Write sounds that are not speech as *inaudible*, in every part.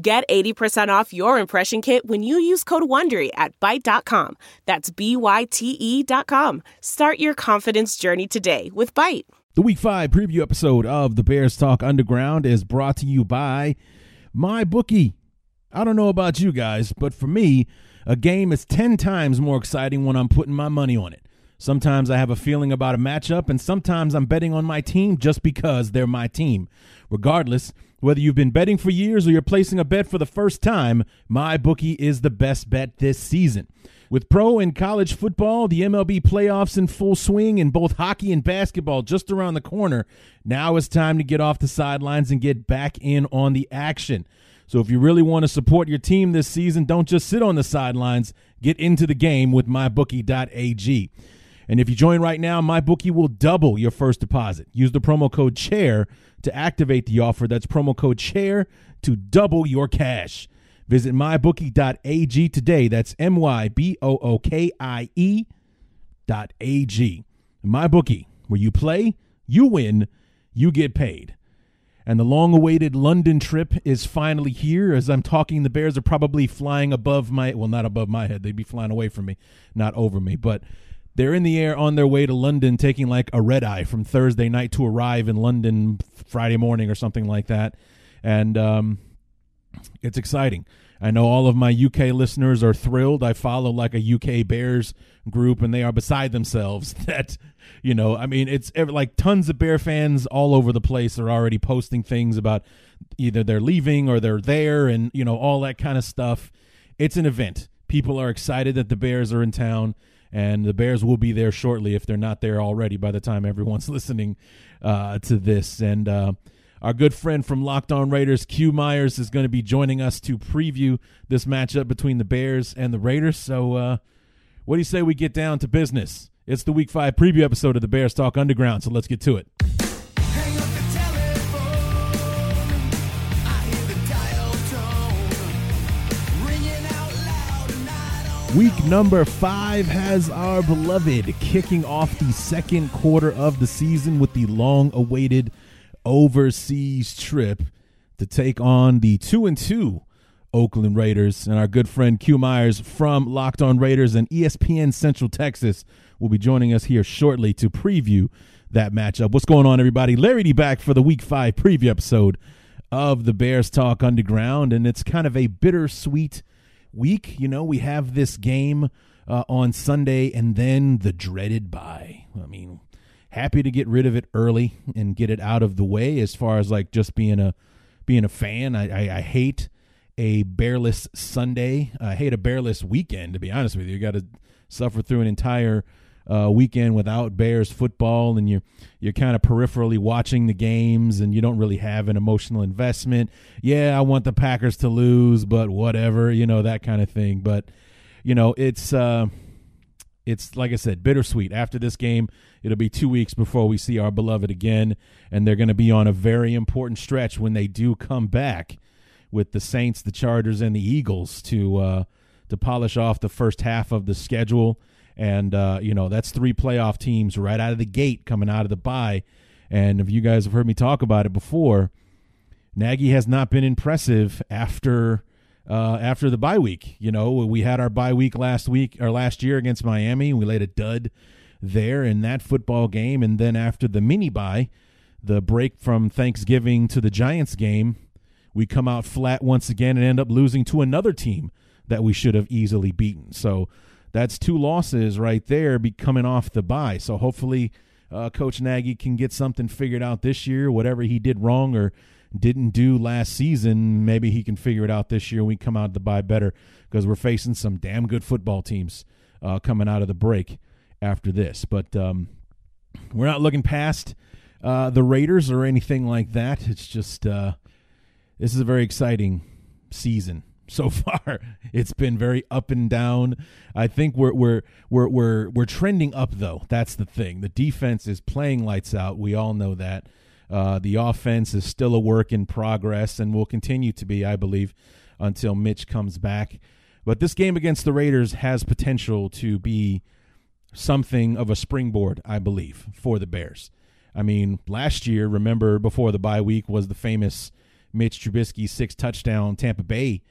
Get 80% off your impression kit when you use code WONDERY at Byte.com. That's B-Y-T-E dot com. Start your confidence journey today with Byte. The Week 5 preview episode of the Bears Talk Underground is brought to you by MyBookie. I don't know about you guys, but for me, a game is 10 times more exciting when I'm putting my money on it. Sometimes I have a feeling about a matchup, and sometimes I'm betting on my team just because they're my team. Regardless, whether you've been betting for years or you're placing a bet for the first time, MyBookie is the best bet this season. With pro and college football, the MLB playoffs in full swing, and both hockey and basketball just around the corner, now it's time to get off the sidelines and get back in on the action. So if you really want to support your team this season, don't just sit on the sidelines. Get into the game with mybookie.ag. And if you join right now, MyBookie will double your first deposit. Use the promo code CHAIR to activate the offer. That's promo code CHAIR to double your cash. Visit mybookie.ag today. That's M Y B O O K I E dot A-G. MyBookie, where you play, you win, you get paid. And the long awaited London trip is finally here. As I'm talking, the Bears are probably flying above my, well, not above my head. They'd be flying away from me, not over me. But they're in the air on their way to London, taking like a red eye from Thursday night to arrive in London Friday morning or something like that. And um, it's exciting. I know all of my UK listeners are thrilled. I follow like a UK Bears group, and they are beside themselves *laughs* that, you know, I mean, it's like tons of Bear fans all over the place are already posting things about either they're leaving or they're there and, you know, all that kind of stuff. It's an event. People are excited that the Bears are in town and the Bears will be there shortly if they're not there already by the time everyone's *laughs* listening uh, to this. And uh, our good friend from Locked On Raiders, Q Myers, is going to be joining us to preview this matchup between the Bears and the Raiders. So, uh, what do you say we get down to business? It's the Week Five preview episode of the Bears Talk Underground. So let's get to it. Week number five has our beloved kicking off the second quarter of the season with the long awaited overseas trip to take on the two and two Oakland Raiders. And our good friend Q Myers from Locked On Raiders and ESPN Central Texas will be joining us here shortly to preview that matchup. What's going on, everybody? Larry D back for the week five preview episode of the Bears Talk Underground. And it's kind of a bittersweet week. You know, we have this game uh, on Sunday and then the dreaded bye. I mean, happy to get rid of it early and get it out of the way as far as like just being a being a fan. I, I, I hate a bearless Sunday. I hate a bearless weekend, to be honest with you. You got to suffer through an entire uh, weekend without Bears football, and you're you're kind of peripherally watching the games, and you don't really have an emotional investment. Yeah, I want the Packers to lose, but whatever, you know that kind of thing. But you know, it's uh, it's like I said, bittersweet. After this game, it'll be two weeks before we see our beloved again, and they're going to be on a very important stretch when they do come back with the Saints, the Chargers, and the Eagles to uh, to polish off the first half of the schedule and uh, you know that's three playoff teams right out of the gate coming out of the bye. And if you guys have heard me talk about it before, Nagy has not been impressive after uh, after the bye week. You know, we had our bye week last week or last year against Miami. We laid a dud there in that football game, and then after the mini bye, the break from Thanksgiving to the Giants game, we come out flat once again and end up losing to another team that we should have easily beaten. So that's two losses right there be coming off the bye. So hopefully uh, Coach Nagy can get something figured out this year. Whatever he did wrong or didn't do last season, maybe he can figure it out this year. We come out the bye better because we're facing some damn good football teams uh, coming out of the break after this. But um, we're not looking past uh, the Raiders or anything like that. It's just uh, this is a very exciting season so *laughs* far. It's been very up and down. I think we're we're we're we're we're trending up though. That's the thing. The defense is playing lights out. We all know that. Uh, the offense is still a work in progress and will continue to be, I believe, until Mitch comes back. But this game against the Raiders has potential to be something of a springboard, I believe, for the Bears. I mean, last year, remember before the bye week was the famous Mitch Trubisky six touchdown Tampa Bay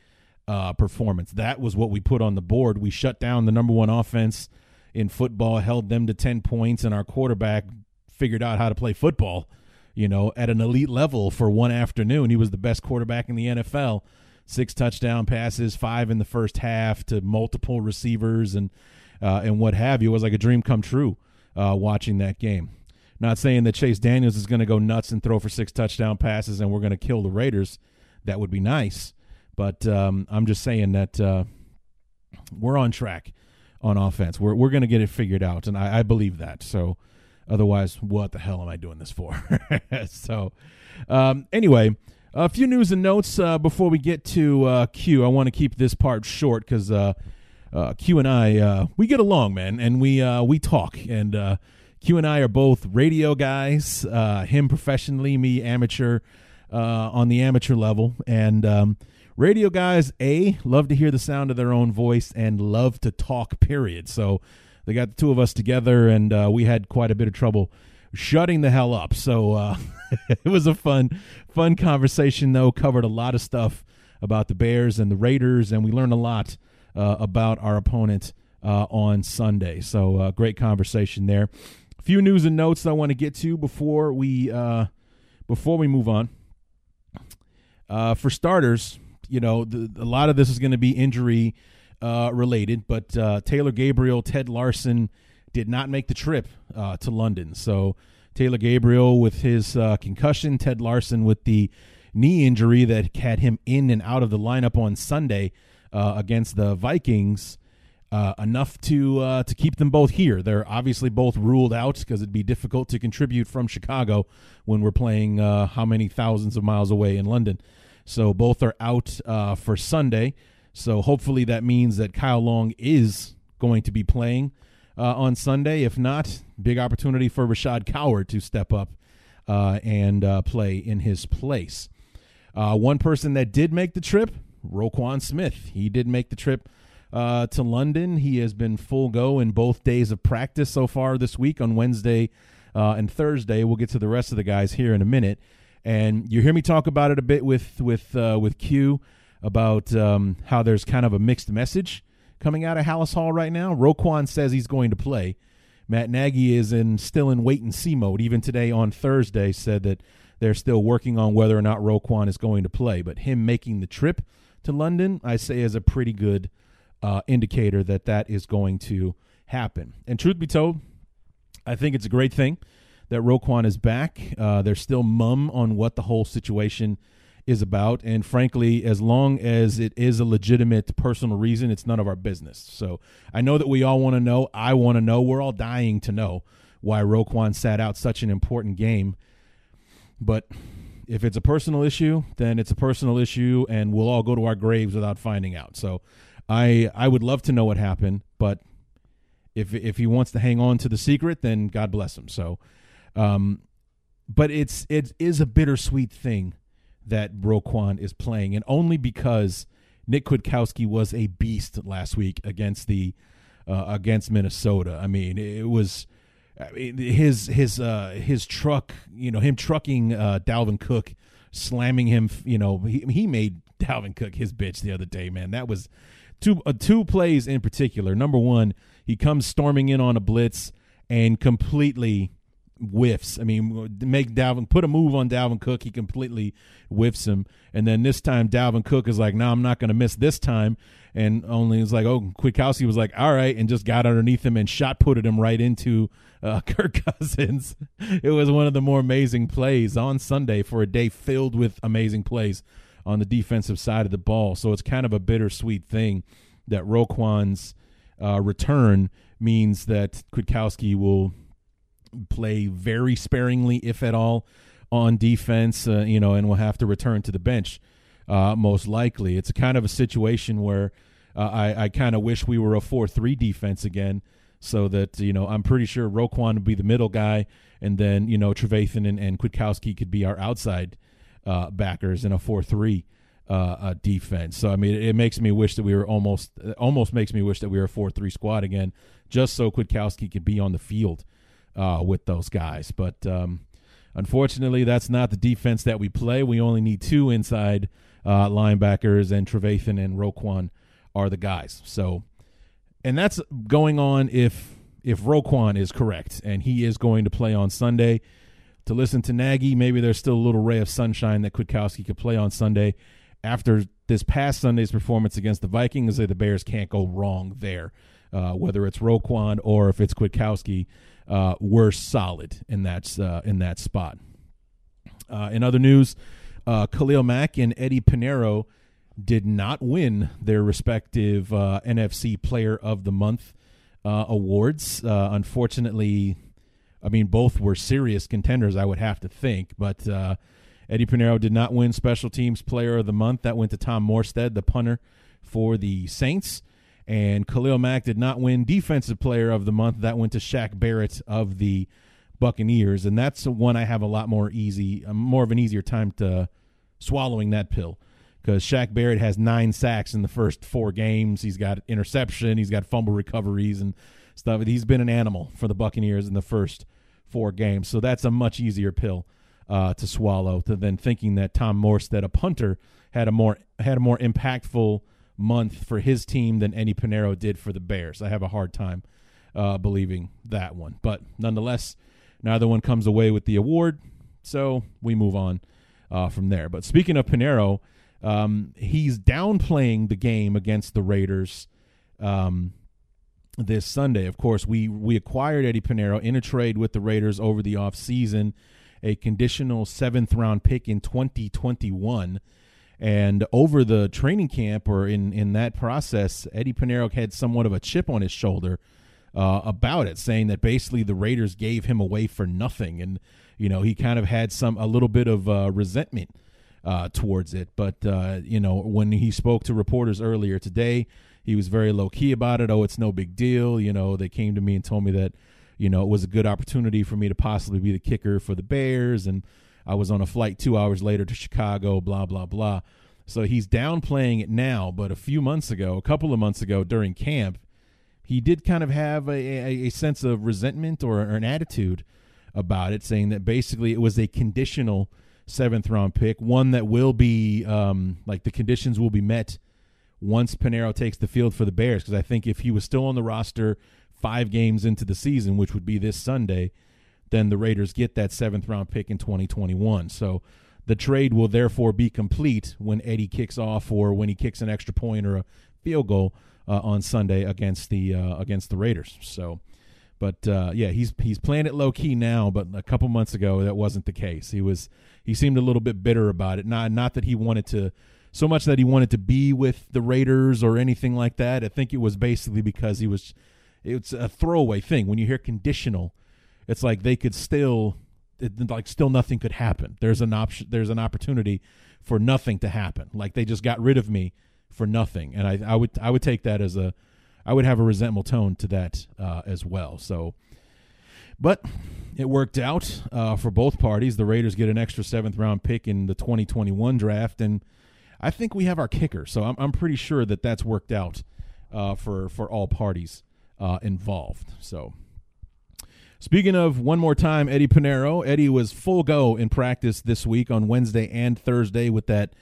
uh, performance. That was what we put on the board. We shut down the number one offense in football, held them to 10 points, and our quarterback figured out how to play football, you know, at an elite level for one afternoon. He was the best quarterback in the NFL. Six touchdown passes, five in the first half to multiple receivers and uh, and what have you. It was like a dream come true uh, watching that game. Not saying that Chase Daniels is going to go nuts and throw for six touchdown passes and we're going to kill the Raiders. That would be nice. But um, I'm just saying that uh, we're on track on offense. We're, we're going to get it figured out. And I, I, believe that. So otherwise, what the hell am I doing this for? *laughs* so um, anyway, a few news and notes uh, before we get to uh, Q. I want to keep this part short because uh, uh, Q and I uh, we get along, man, and we uh, we talk. And Q and I are both radio guys. Him professionally, me amateur on the amateur level, and um, radio guys. A love to hear the sound of their own voice and love to talk. Period. So they got the two of us together, and uh, we had quite a bit of trouble shutting the hell up. So uh, *laughs* it was a fun, fun conversation. Though covered a lot of stuff about the Bears and the Raiders, and we learned a lot uh, about our opponent uh, on Sunday. So uh, great conversation there. A few news and notes I want to get to before we uh, before we move on. For starters, you know, the, a lot of this is going to be injury uh, related, but Taylor Gabriel, Ted Larsen did not make the trip to London. So Taylor Gabriel with his concussion, Ted Larsen with the knee injury that had him in and out of the lineup on Sunday uh, against the Vikings. Uh, enough to uh, to keep them both here. They're obviously both ruled out because it'd be difficult to contribute from Chicago when we're playing uh, how many thousands of miles away in London. So both are out uh, for Sunday. So hopefully that means that Kyle Long is going to be playing uh, on Sunday. If not, big opportunity for Rashad Coward to step up uh, and play in his place. one person that did make the trip Roquan Smith. He did make the trip uh, to London. He has been full go in both days of practice so far this week on Wednesday uh, and Thursday. We'll get to the rest of the guys here in a minute. And you hear me talk about it a bit with with uh, with Q about um, how there's kind of a mixed message coming out of Halas Hall right now. Roquan says he's going to play. Matt Nagy is in still in wait and see mode. Even today on Thursday said that they're still working on whether or not Roquan is going to play. But him making the trip to London, I say is a pretty good uh, indicator that that is going to happen. And truth be told, I think it's a great thing that Roquan is back. Uh, they're still mum on what the whole situation is about. And frankly, as long as it is a legitimate personal reason, it's none of our business. So I know that we all want to know. I want to know. We're all dying to know why Roquan sat out such an important game. But if it's a personal issue, then it's a personal issue, and we'll all go to our graves without finding out. So, I I would love to know what happened, but if if he wants to hang on to the secret, then God bless him. So, um, but it's it is a bittersweet thing that Roquan is playing, and only because Nick Kwiatkowski was a beast last week against the uh, against Minnesota. I mean, it was his his uh, his truck, you know, him trucking uh, Dalvin Cook, slamming him. You know, he he made Dalvin Cook his bitch the other day. Man, that was two uh, two plays in particular. Number one, he comes storming in on a blitz and completely whiffs. I mean, make Dalvin put a move on Dalvin Cook, he completely whiffs him. And then this time, Dalvin Cook is like, "No, I'm not going to miss this time." And only was like, "Oh, Kwiatkowski was like, all right," and just got underneath him and shot putted him right into uh, *laughs* Kirk Cousins. it was one of the more amazing plays on Sunday for a day filled with amazing plays on the defensive side of the ball. So it's kind of a bittersweet thing that Roquan's uh, return means that Kwiatkowski will play very sparingly, if at all, on defense. Uh, you know, and will have to return to the bench uh, most likely. It's a kind of a situation where uh, I, I kind of wish we were a 4 3 defense again so that, you know, I'm pretty sure Roquan would be the middle guy, and then, you know, Trevathan and, and Kwiatkowski could be our outside uh, backers in a 4 3. Uh, defense. So I mean, it, makes me wish that we were almost almost makes me wish that we were a four three squad again, just so Kwiatkowski could be on the field uh, with those guys. But um, unfortunately, that's not the defense that we play. We only need two inside uh, linebackers, and Trevathan and Roquan are the guys. So, and that's going on if if Roquan is correct and he is going to play on Sunday. To listen to Nagy, maybe there's still a little ray of sunshine that Kwiatkowski could play on Sunday. After this past Sunday's performance against the Vikings, the Bears can't go wrong there. Uh, whether it's Roquan or if it's Kwiatkowski, uh, we're solid in that uh, in that spot. Uh, in other news, uh, Khalil Mack and Eddy Piñeiro did not win their respective uh, NFC Player of the Month uh, awards. Unfortunately, I mean, both were serious contenders, I would have to think. But Eddy Piñeiro did not win Special Teams Player of the Month. That went to Tom Morstead, the punter for the Saints. And Khalil Mack did not win Defensive Player of the Month. That went to Shaq Barrett of the Buccaneers. And that's one I have a lot more easy, more of an easier time to swallowing that pill because Shaq Barrett has nine sacks in the first four games. He's got interception, he's got fumble recoveries and stuff. He's been an animal for the Buccaneers in the first four games, so that's a much easier pill uh, to swallow to, than thinking that Tom Morstead, a punter, had a more had a more impactful month for his team than Eddy Piñeiro did for the Bears. I have a hard time uh, believing that one, but nonetheless, neither one comes away with the award, so we move on uh, from there. But speaking of Piñeiro um, he's downplaying the game against the Raiders um, this Sunday. Of course, we we acquired Eddy Piñeiro in a trade with the Raiders over the offseason, a conditional seventh round pick in 2021. And over the training camp or in, in that process, Eddy Piñeiro had somewhat of a chip on his shoulder uh, about it, saying that basically the Raiders gave him away for nothing. And, you know, he kind of had some a little bit of uh, resentment uh, towards it. But uh, you know, when he spoke to reporters earlier today, he was very low key about it. Oh, it's no big deal. You know, they came to me and told me that you know it was a good opportunity for me to possibly be the kicker for the Bears, and I was on a flight two hours later to Chicago. Blah blah blah. So he's downplaying it now, but a few months ago, a couple of months ago during camp, he did kind of have a, a, a sense of resentment or, or an attitude about it, saying that basically it was a conditional seventh round pick, one that will be um, like the conditions will be met once Piñeiro takes the field for the Bears. Because I think if he was still on the roster five games into the season, which would be this Sunday, then the Raiders get that seventh round pick in 2021. So the trade will therefore be complete when Eddy kicks off or when he kicks an extra point or a field goal uh, on Sunday against the uh, against the Raiders. So but uh, yeah, he's he's playing it low key now. But a couple months ago, that wasn't the case. He was he seemed a little bit bitter about it. Not not that he wanted to so much that he wanted to be with the Raiders or anything like that. I think it was basically because he was. It's a throwaway thing when you hear conditional. It's like they could still, it, like still nothing could happen. There's an option. There's an opportunity for nothing to happen. Like they just got rid of me for nothing, and I, I would I would take that as a I would have a resentful tone to that uh, as well. So, but it worked out uh, for both parties. The Raiders get an extra seventh round pick in the 2021 draft, and I think we have our kicker. So I'm, I'm pretty sure that that's worked out uh, for for all parties uh, involved. So. Speaking of one more time, Eddy Piñeiro. Eddy was full go in practice this week on Wednesday and Thursday with that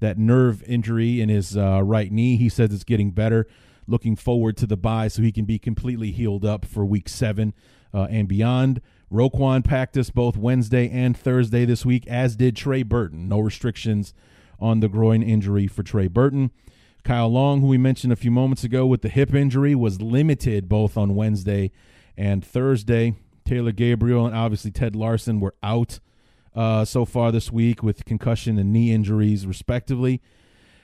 that nerve injury in his uh, right knee. He says it's getting better looking forward to the bye so he can be completely healed up for week seven uh, and beyond. Roquan practiced both Wednesday and Thursday this week, as did Trey Burton. No restrictions on the groin injury for Trey Burton. Kyle Long, who we mentioned a few moments ago with the hip injury, was limited both on Wednesday and Thursday. Taylor Gabriel and obviously Ted Larsen were out uh, so far this week with concussion and knee injuries, respectively.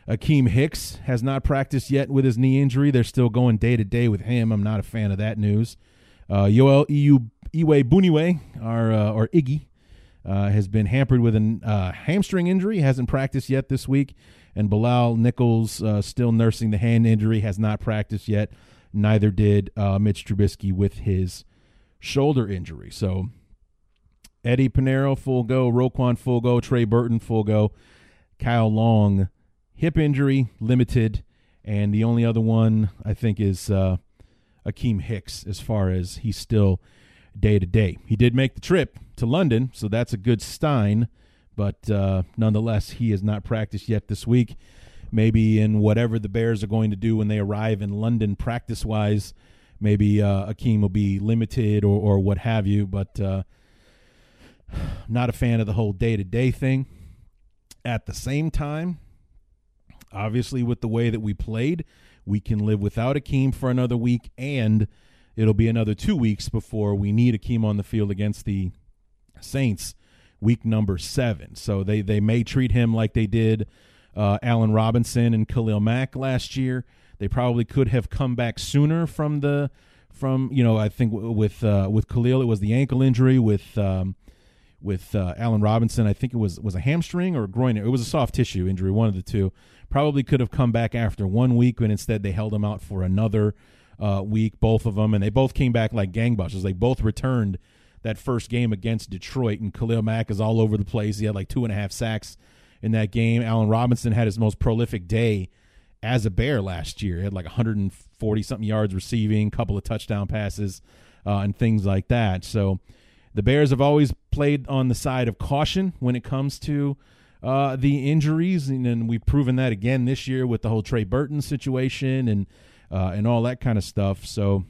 Akiem Hicks has not practiced yet with his knee injury. They're still going day to day with him. I'm not a fan of that news. Uh, Yoel Iwe Buniwe, our, uh, or Iggy, uh, has been hampered with a uh, hamstring injury. Hasn't practiced yet this week. And Bilal Nichols uh, still nursing the hand injury, has not practiced yet. Neither did uh, Mitch Trubisky with his shoulder injury. So Eddy Piñeiro full go, Roquan full go, Trey Burton full go, Kyle Long hip injury limited, and the only other one I think is uh, Akiem Hicks as far as he's still day to day. He did make the trip to London, so that's a good sign, but uh, nonetheless, he has not practiced yet this week. Maybe in whatever the Bears are going to do when they arrive in London practice wise, maybe uh, Akiem will be limited or, or what have you, but uh, *sighs* not a fan of the whole day to day thing. At the same time, obviously, with the way that we played, we can live without Akiem for another week, and it'll be another two weeks before we need Akiem on the field against the Saints, week number seven. So they, they may treat him like they did uh, Allen Robinson and Khalil Mack last year. They probably could have come back sooner from the from you know I think with uh, with Khalil it was the ankle injury with um, with uh, Allen Robinson. I think it was was a hamstring or a groin it was a soft tissue injury one of the two. Probably could have come back after one week but instead they held him out for another uh, week both of them and they both came back like gangbusters. They both returned that first game against Detroit and Khalil Mack is all over the place. He had like two and a half sacks in that game Allen Robinson had his most prolific day as a Bear last year. He had like 140 something yards receiving, couple of touchdown passes, uh, and things like that. So the Bears have always played on the side of caution when it comes to uh, the injuries, and, and, we've proven that again this year with the whole Trey Burton situation and uh, and all that kind of stuff. So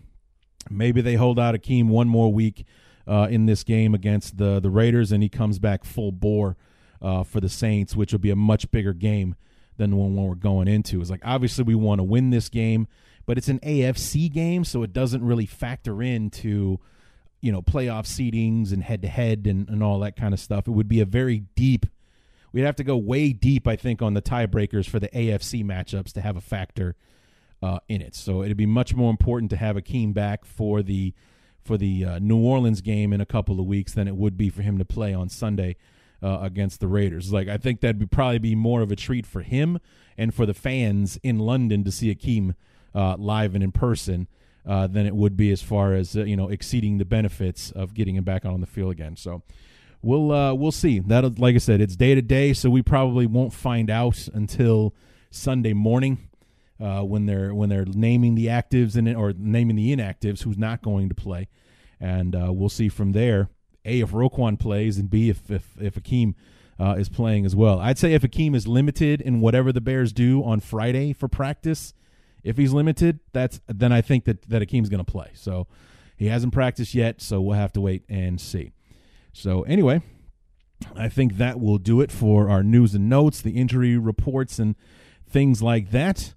maybe they hold out Akiem one more week uh, in this game against the the Raiders, and he comes back full bore uh, for the Saints, which will be a much bigger game than the one we're going into. It's like obviously we want to win this game, but it's an AFC game, so it doesn't really factor into you know playoff seedings and head to head and all that kind of stuff. It would be a very deep. We'd have to go way deep, I think, on the tiebreakers for the AFC matchups to have a factor uh, in it. So it'd be much more important to have Akiem back for the for the uh, New Orleans game in a couple of weeks than it would be for him to play on Sunday uh, against the Raiders. Like I think that'd be probably be more of a treat for him and for the fans in London to see Akiem uh, live and in person uh, than it would be as far as uh, you know exceeding the benefits of getting him back on the field again. So we'll uh, we'll see. That like I said, it's day to day, so we probably won't find out until Sunday morning. Uh, when they're when they're naming the actives and or naming the inactives, who's not going to play, and we'll see from there a if Roquan plays and B if if if Akiem uh, is playing as well. I'd say if Akiem is limited in whatever the Bears do on Friday for practice, if he's limited, that's then I think that that Akiem's going to play. So he hasn't practiced yet, so we'll have to wait and see. So anyway, I think that will do it for our news and notes, the injury reports, and things like that.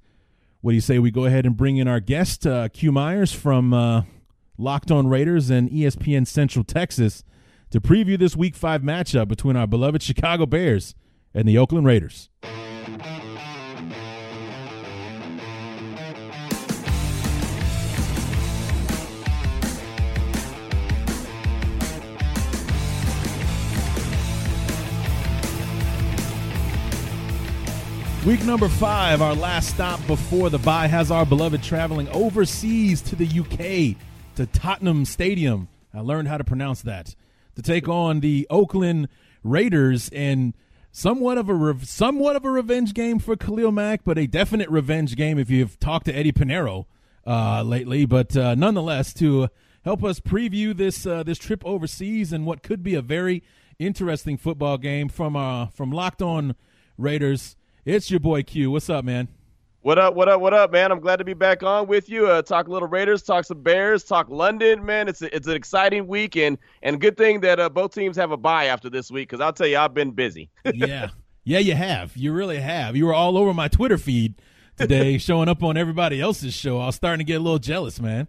What do you say we go ahead and bring in our guest, uh, Q Myers from uh, Locked On Raiders and ESPN Central Texas? To preview this Week 5 matchup between our beloved Chicago Bears and the Oakland Raiders. Week number five, our last stop before the bye, has our beloved traveling overseas to the UK to Tottenham Stadium. I learned how to pronounce that to take on the Oakland Raiders and somewhat of a re- somewhat of a revenge game for Khalil Mack, but a definite revenge game if you've talked to Eddy Piñeiro uh, lately. But uh, nonetheless, to help us preview this uh, this trip overseas and what could be a very interesting football game from uh, from Locked On Raiders, it's your boy Q. What's up, man? What up, what up, what up, man? I'm glad to be back on with you. Uh, talk a little Raiders, talk some Bears, talk London, man. It's a, it's an exciting week, and, and good thing that uh, both teams have a bye after this week because I'll tell you, I've been busy. *laughs* yeah. Yeah, you have. You really have. You were all over my Twitter feed today, *laughs* showing up on everybody else's show. I was starting to get a little jealous, man.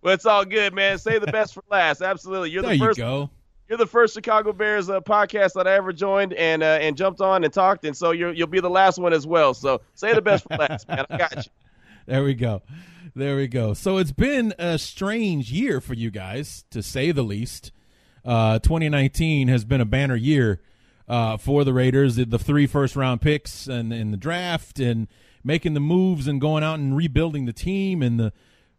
Well, it's all good, man. Say the best for last. Absolutely. You're there the first. You go you're the first Chicago Bears uh, podcast that I ever joined and uh, and jumped on and talked, and so you will be the last one as well. So say the best for last, man. I got you. *laughs* There we go. There we go. So it's been a strange year for you guys, to say the least. Uh, 2019 has been a banner year uh, for the Raiders, the, the three first round picks and in the draft, and making the moves and going out and rebuilding the team. And the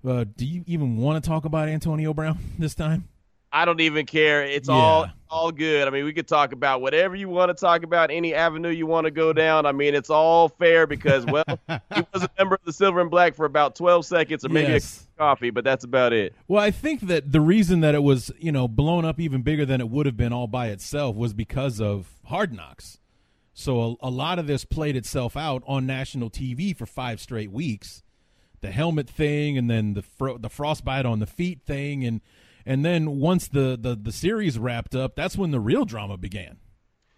uh, do you even want to talk about Antonio Brown *laughs* this time? I don't even care. It's yeah. all all good. I mean, we could talk about whatever you want to talk about, any avenue you want to go down. I mean, it's all fair because well, *laughs* he was a member of the Silver and Black for about 12 seconds or maybe yes. a coffee, but that's about it. Well, I think that the reason that it was, you know, blown up even bigger than it would have been all by itself was because of Hard Knocks. So a, a lot of this played itself out on national TV for 5 straight weeks. The helmet thing and then the fro- the frostbite on the feet thing and and then once the, the, the series wrapped up, that's when the real drama began.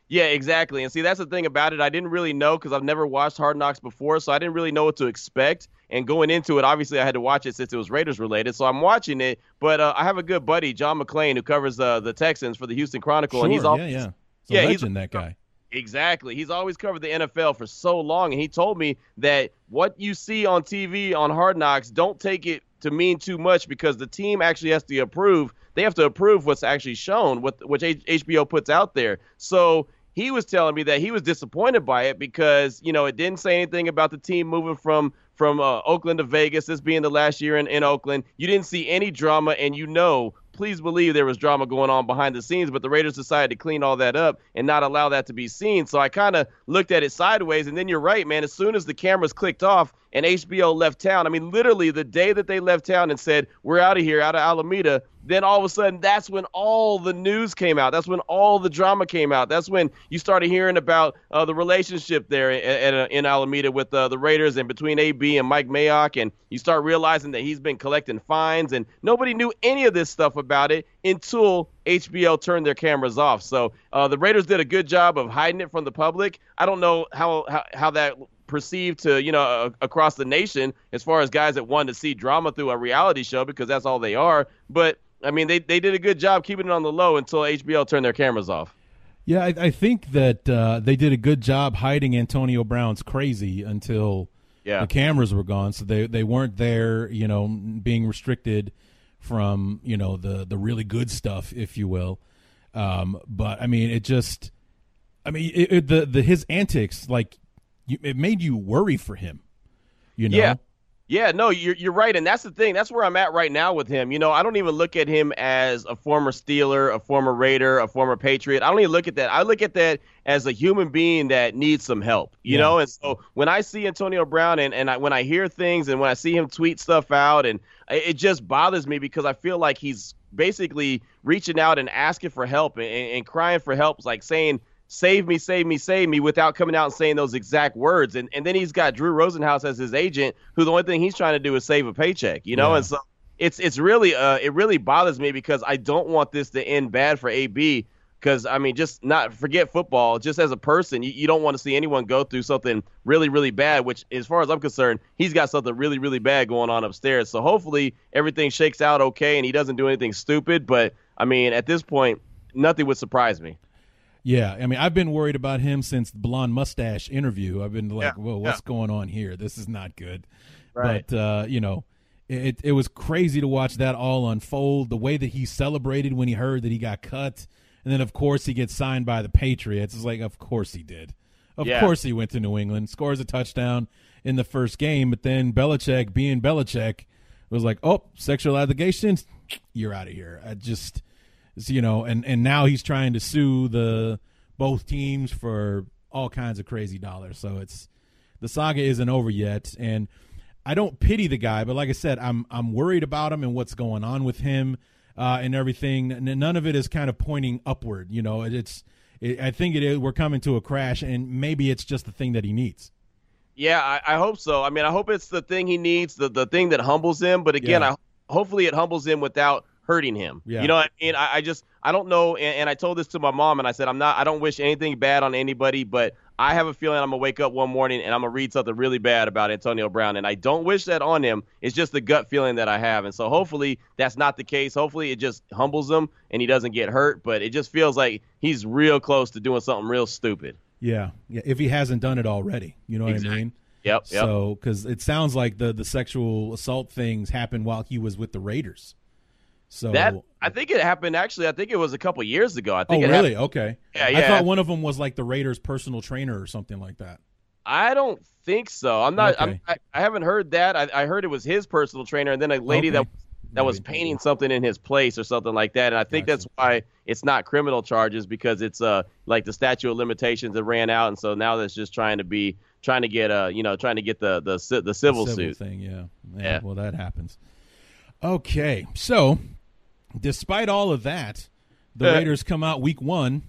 Yeah, exactly. And see, that's the thing about it. I didn't really know because I've never watched Hard Knocks before, so I didn't really know what to expect. And going into it, obviously, I had to watch it since it was Raiders related. So I'm watching it. But uh, I have a good buddy, John McClain, who covers uh, the Texans for the Houston Chronicle, sure, and he's always yeah, yeah. yeah, legend, he's that guy. Exactly. He's always covered the NFL for so long, and he told me that what you see on TV on Hard Knocks, don't take it to mean too much because the team actually has to approve. They have to approve what's actually shown, what which HBO puts out there. So he was telling me that he was disappointed by it because you know it didn't say anything about the team moving from from uh, Oakland to Vegas, this being the last year in, in Oakland. You didn't see any drama, and you know please believe there was drama going on behind the scenes, but the Raiders decided to clean all that up and not allow that to be seen. So I kind of looked at it sideways, and then you're right, man. As soon as the cameras clicked off and HBO left town, I mean, literally the day that they left town and said, We're out of here, out of Alameda, then all of a sudden that's when all the news came out. That's when all the drama came out. That's when you started hearing about uh, the relationship there in, in, in Alameda with uh, the Raiders and between AB and Mike Mayock, and you start realizing that he's been collecting fines, and nobody knew any of this stuff about it until HBO turned their cameras off. So uh, the Raiders did a good job of hiding it from the public. I don't know how how, how that perceived to you know uh, across the nation as far as guys that wanted to see drama through a reality show because that's all they are. But I mean, they they did a good job keeping it on the low until HBO turned their cameras off. Yeah, I, I think that uh, they did a good job hiding Antonio Brown's crazy until yeah. the cameras were gone, so they they weren't there, you know, being restricted from you know the the really good stuff, if you will. Um, but I mean, it just, I mean, it, it, the the his antics like you, it made you worry for him. You know. Yeah. Yeah, no, you're you're right, and that's the thing. That's where I'm at right now with him. You know, I don't even look at him as a former Steeler, a former Raider, a former Patriot. I don't even look at that. I look at that as a human being that needs some help. You yeah. know, and so when I see Antonio Brown and and I, when I hear things and when I see him tweet stuff out, and it just bothers me because I feel like he's basically reaching out and asking for help and, and crying for help, like saying save me, save me, save me without coming out and saying those exact words. And and then he's got Drew Rosenhaus as his agent, who the only thing he's trying to do is save a paycheck, you know? Yeah. And so it's it's really uh it really bothers me because I don't want this to end bad for AB because I mean just not forget football, just as a person, you, you don't want to see anyone go through something really really bad, which as far as I'm concerned, he's got something really really bad going on upstairs. So hopefully everything shakes out okay and he doesn't do anything stupid, but I mean at this point nothing would surprise me. Yeah, I mean, I've been worried about him since the blonde mustache interview. I've been like, yeah, "Whoa, what's yeah. going on here? This is not good." Right. But uh, you know, it it was crazy to watch that all unfold. The way that he celebrated when he heard that he got cut, and then of course he gets signed by the Patriots. It's like, of course he did. Of yeah. course he went to New England, scores a touchdown in the first game, but then Belichick, being Belichick, was like, "Oh, sexual allegations, you're out of here." I just you know, and and now he's trying to sue the both teams for all kinds of crazy dollars. So it's the saga isn't over yet, and I don't pity the guy, but like I said, I'm I'm worried about him and what's going on with him uh, and everything. None of it is kind of pointing upward. You know, it's it, I think it is. We're coming to a crash, and maybe it's just the thing that he needs. Yeah, I, I, hope so. I mean, I hope it's the thing he needs, the the thing that humbles him. But again, yeah. I hopefully it humbles him without hurting him. Yeah. You know what I mean? I, I just I don't know and, and, I told this to my mom and I said I'm not I don't wish anything bad on anybody, but I have a feeling I'm gonna wake up one morning and I'm gonna read something really bad about Antonio Brown. And I don't wish that on him. It's just the gut feeling that I have. And so hopefully that's not the case. Hopefully it just humbles him and he doesn't get hurt. But it just feels like he's real close to doing something real stupid. Yeah. Yeah. If he hasn't done it already. You know exactly. what I mean? Yep. yep. So, because it sounds like the the sexual assault things happened while he was with the Raiders. So that I think it happened. Actually, I think it was a couple years ago. I think. Oh, really? happened- Okay. Yeah, yeah. I thought one of them was like the Raiders' personal trainer or something like that. I don't think so. I'm not. Okay. I'm, I, I haven't heard that. I, I heard it was his personal trainer, and then a lady Okay. that that was painting something in his place or something like that. And I think Gotcha. that's why it's not criminal charges because it's uh like the statute of limitations that ran out, and so now that's just trying to be trying to get uh you know trying to get the the the civil, The suit. thing, yeah. yeah. Yeah. Well, that happens. Okay, so despite all of that, the Uh. Raiders come out week one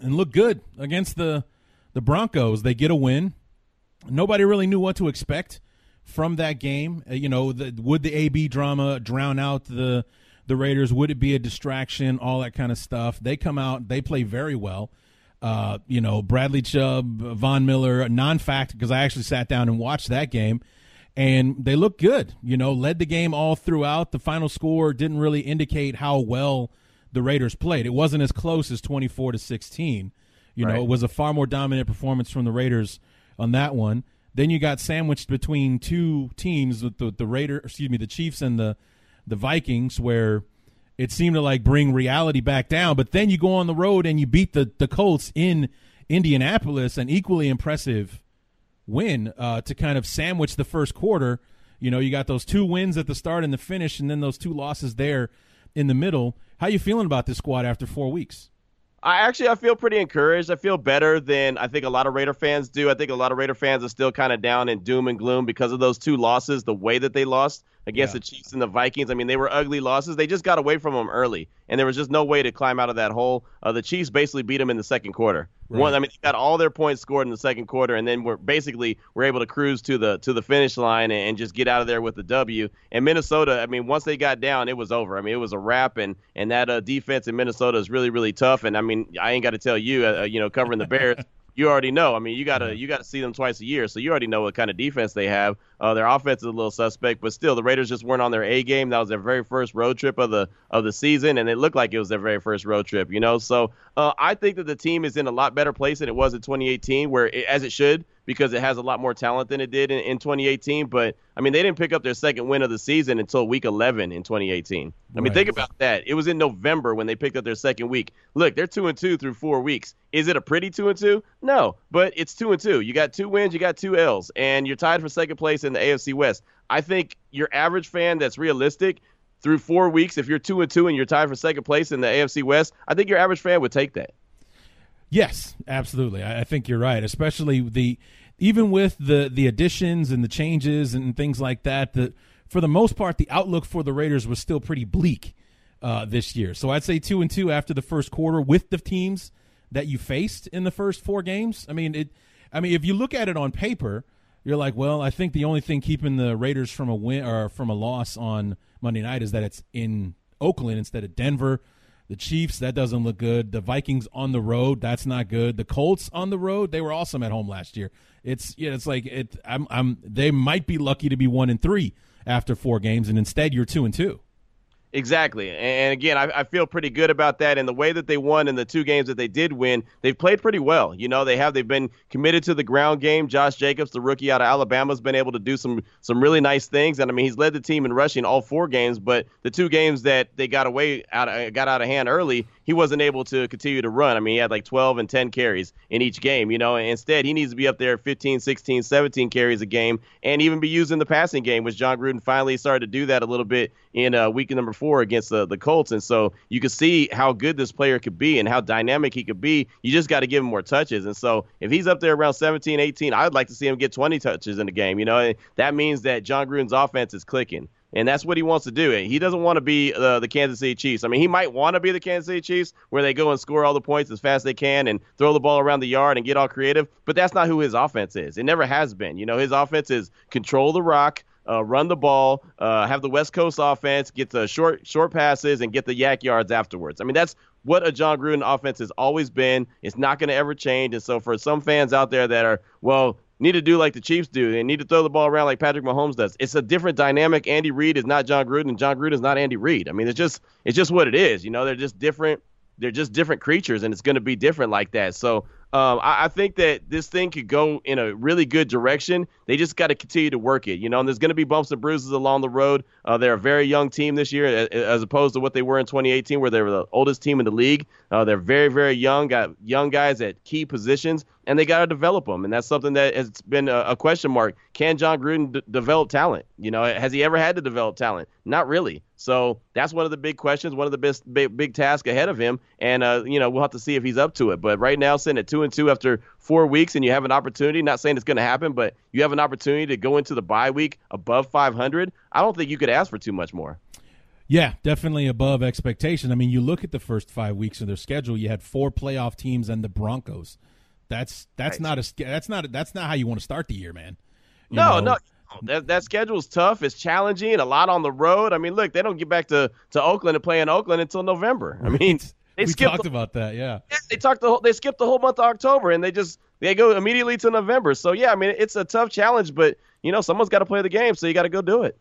and look good against the the Broncos. They get a win. Nobody really knew what to expect from that game. Uh, you know, the, would the AB drama drown out the the Raiders? Would it be a distraction? All that kind of stuff. They come out. They play very well. Uh, you know, Bradley Chubb, Von Miller, non-fact because I actually sat down and watched that game, and they looked good. You know, led the game all throughout. The final score didn't really indicate how well the Raiders played. It wasn't as close as twenty-four to sixteen. You know, Right. it was a far more dominant performance from the Raiders on that one. Then you got sandwiched between two teams with the the Raider, excuse me, the Chiefs and the the Vikings, where it seemed to like bring reality back down. But then you go on the road and you beat the the Colts in Indianapolis, an equally impressive win uh, to kind of sandwich the first quarter. You know, you got those two wins at the start and the finish, and then those two losses there in the middle. How you feeling about this squad after four weeks? I actually I feel pretty encouraged. I feel better than I think a lot of Raider fans do. I think a lot of Raider fans are still kind of down in doom and gloom because of those two losses, the way that they lost against Yeah. the Chiefs and the Vikings. I mean, they were ugly losses. They just got away from them early, and there was just no way to climb out of that hole. Uh, the Chiefs basically beat them in the second quarter. Right. One, I mean, they got all their points scored in the second quarter, and then we're basically we're able to cruise to the to the finish line and, and just get out of there with the W. And Minnesota, I mean, once they got down, it was over. I mean, it was a wrap, and and that uh, defense in Minnesota is really really tough. And I mean, I ain't got to tell you, uh, you know, covering the Bears. *laughs* You already know. I mean, you gotta you gotta see them twice a year, so you already know what kind of defense they have. Uh, their offense is a little suspect, but still, the Raiders just weren't on their A game. That was their very first road trip of the of the season, and it looked like it was their very first road trip. You know, so uh, I think that the team is in a lot better place than it was in 2018, where it, as it should, because it has a lot more talent than it did in, in 2018. But I mean, they didn't pick up their second win of the season until week 11 in 2018. I mean, Right. think about that. It was in November when they picked up their second week. Look, they're two and two through four weeks. Is it a pretty two and two? No, but it's two and two. You got two wins, you got two L's, and you're tied for second place in the AFC West. I think your average fan that's realistic through four weeks, if you're two and two and you're tied for second place in the AFC West, I think your average fan would take that. Yes, absolutely. I, think you're right. Especially the even with the the additions and the changes and things like that. The for the most part, the outlook for the Raiders was still pretty bleak uh, this year. So I'd say two and two after the first quarter with the teams that you faced in the first four games. I mean it. I mean, if you look at it on paper, you're like, well, I think the only thing keeping the Raiders from a win or from a loss on Monday night is that it's in Oakland instead of Denver. The Chiefs, that doesn't look good. The Vikings on the road, that's not good. The Colts on the road, they were awesome at home last year. It's yeah, it's like it. I'm, I'm. They might be lucky to be one and three after four games, and instead you're two and two. Exactly. And again, I, I feel pretty good about that. And the way that they won in the two games that they did win, they've played pretty well. You know, they have they've been committed to the ground game. Josh Jacobs, the rookie out of Alabama, has been able to do some some really nice things. And I mean, he's led the team in rushing all four games, but the two games that they got away out of, got out of hand early, he wasn't able to continue to run. I mean, he had like 12 and 10 carries in each game, you know. Instead, he needs to be up there 15, 16, 17 carries a game and even be used in the passing game, which Jon Gruden finally started to do that a little bit in uh, week number four against the, the Colts. And so you can see how good this player could be and how dynamic he could be. You just got to give him more touches. And so if he's up there around 17, 18, I'd like to see him get 20 touches in the game. You know, and that means that Jon Gruden's offense is clicking. And that's what he wants to do. He doesn't want to be uh, the Kansas City Chiefs. I mean, he might want to be the Kansas City Chiefs, where they go and score all the points as fast as they can and throw the ball around the yard and get all creative. But that's not who his offense is. It never has been. You know, his offense is control the rock, uh, run the ball, uh, have the West Coast offense, get the short short passes, and get the YAC yards afterwards. I mean, that's what a Jon Gruden offense has always been. It's not going to ever change. And so, for some fans out there that are, well, need to do like the Chiefs do, they need to throw the ball around like Patrick Mahomes does. It's a different dynamic. Andy Reid is not Jon Gruden, and Jon Gruden is not Andy Reid. I mean, it's just it's just what it is. You know, they're just different. They're just different creatures, and it's going to be different like that. So um, I, I, think that this thing could go in a really good direction. They just got to continue to work it, you know. And there's going to be bumps and bruises along the road. Uh, they're a very young team this year, as opposed to what they were in 2018, where they were the oldest team in the league. Uh, they're very, very young, got young guys at key positions, and they got to develop them. And that's something that has been a, a question mark. Can Jon Gruden d- develop talent? You know, has he ever had to develop talent? Not really. So that's one of the big questions, one of the best big, big tasks ahead of him. And uh, you know, we'll have to see if he's up to it. But right now, sitting at two and two after four weeks, and you have an opportunity. Not saying it's going to happen, but you have an opportunity to go into the bye week above 500. I don't think you could ask for too much more. Yeah, definitely above expectation. I mean, you look at the first five weeks of their schedule. You had four playoff teams and the Broncos. That's that's not a that's not that's not how you want to start the year, man. You no, know? no. That that schedule's tough. It's challenging. A lot on the road. I mean, look, they don't get back to, to Oakland and play in Oakland until November. I mean, they we talked the, about that. Yeah. yeah. They talked the whole, they skipped the whole month of October and they just they go immediately to November. So yeah, I mean, it's a tough challenge, but you know, someone's got to play the game, so you got to go do it.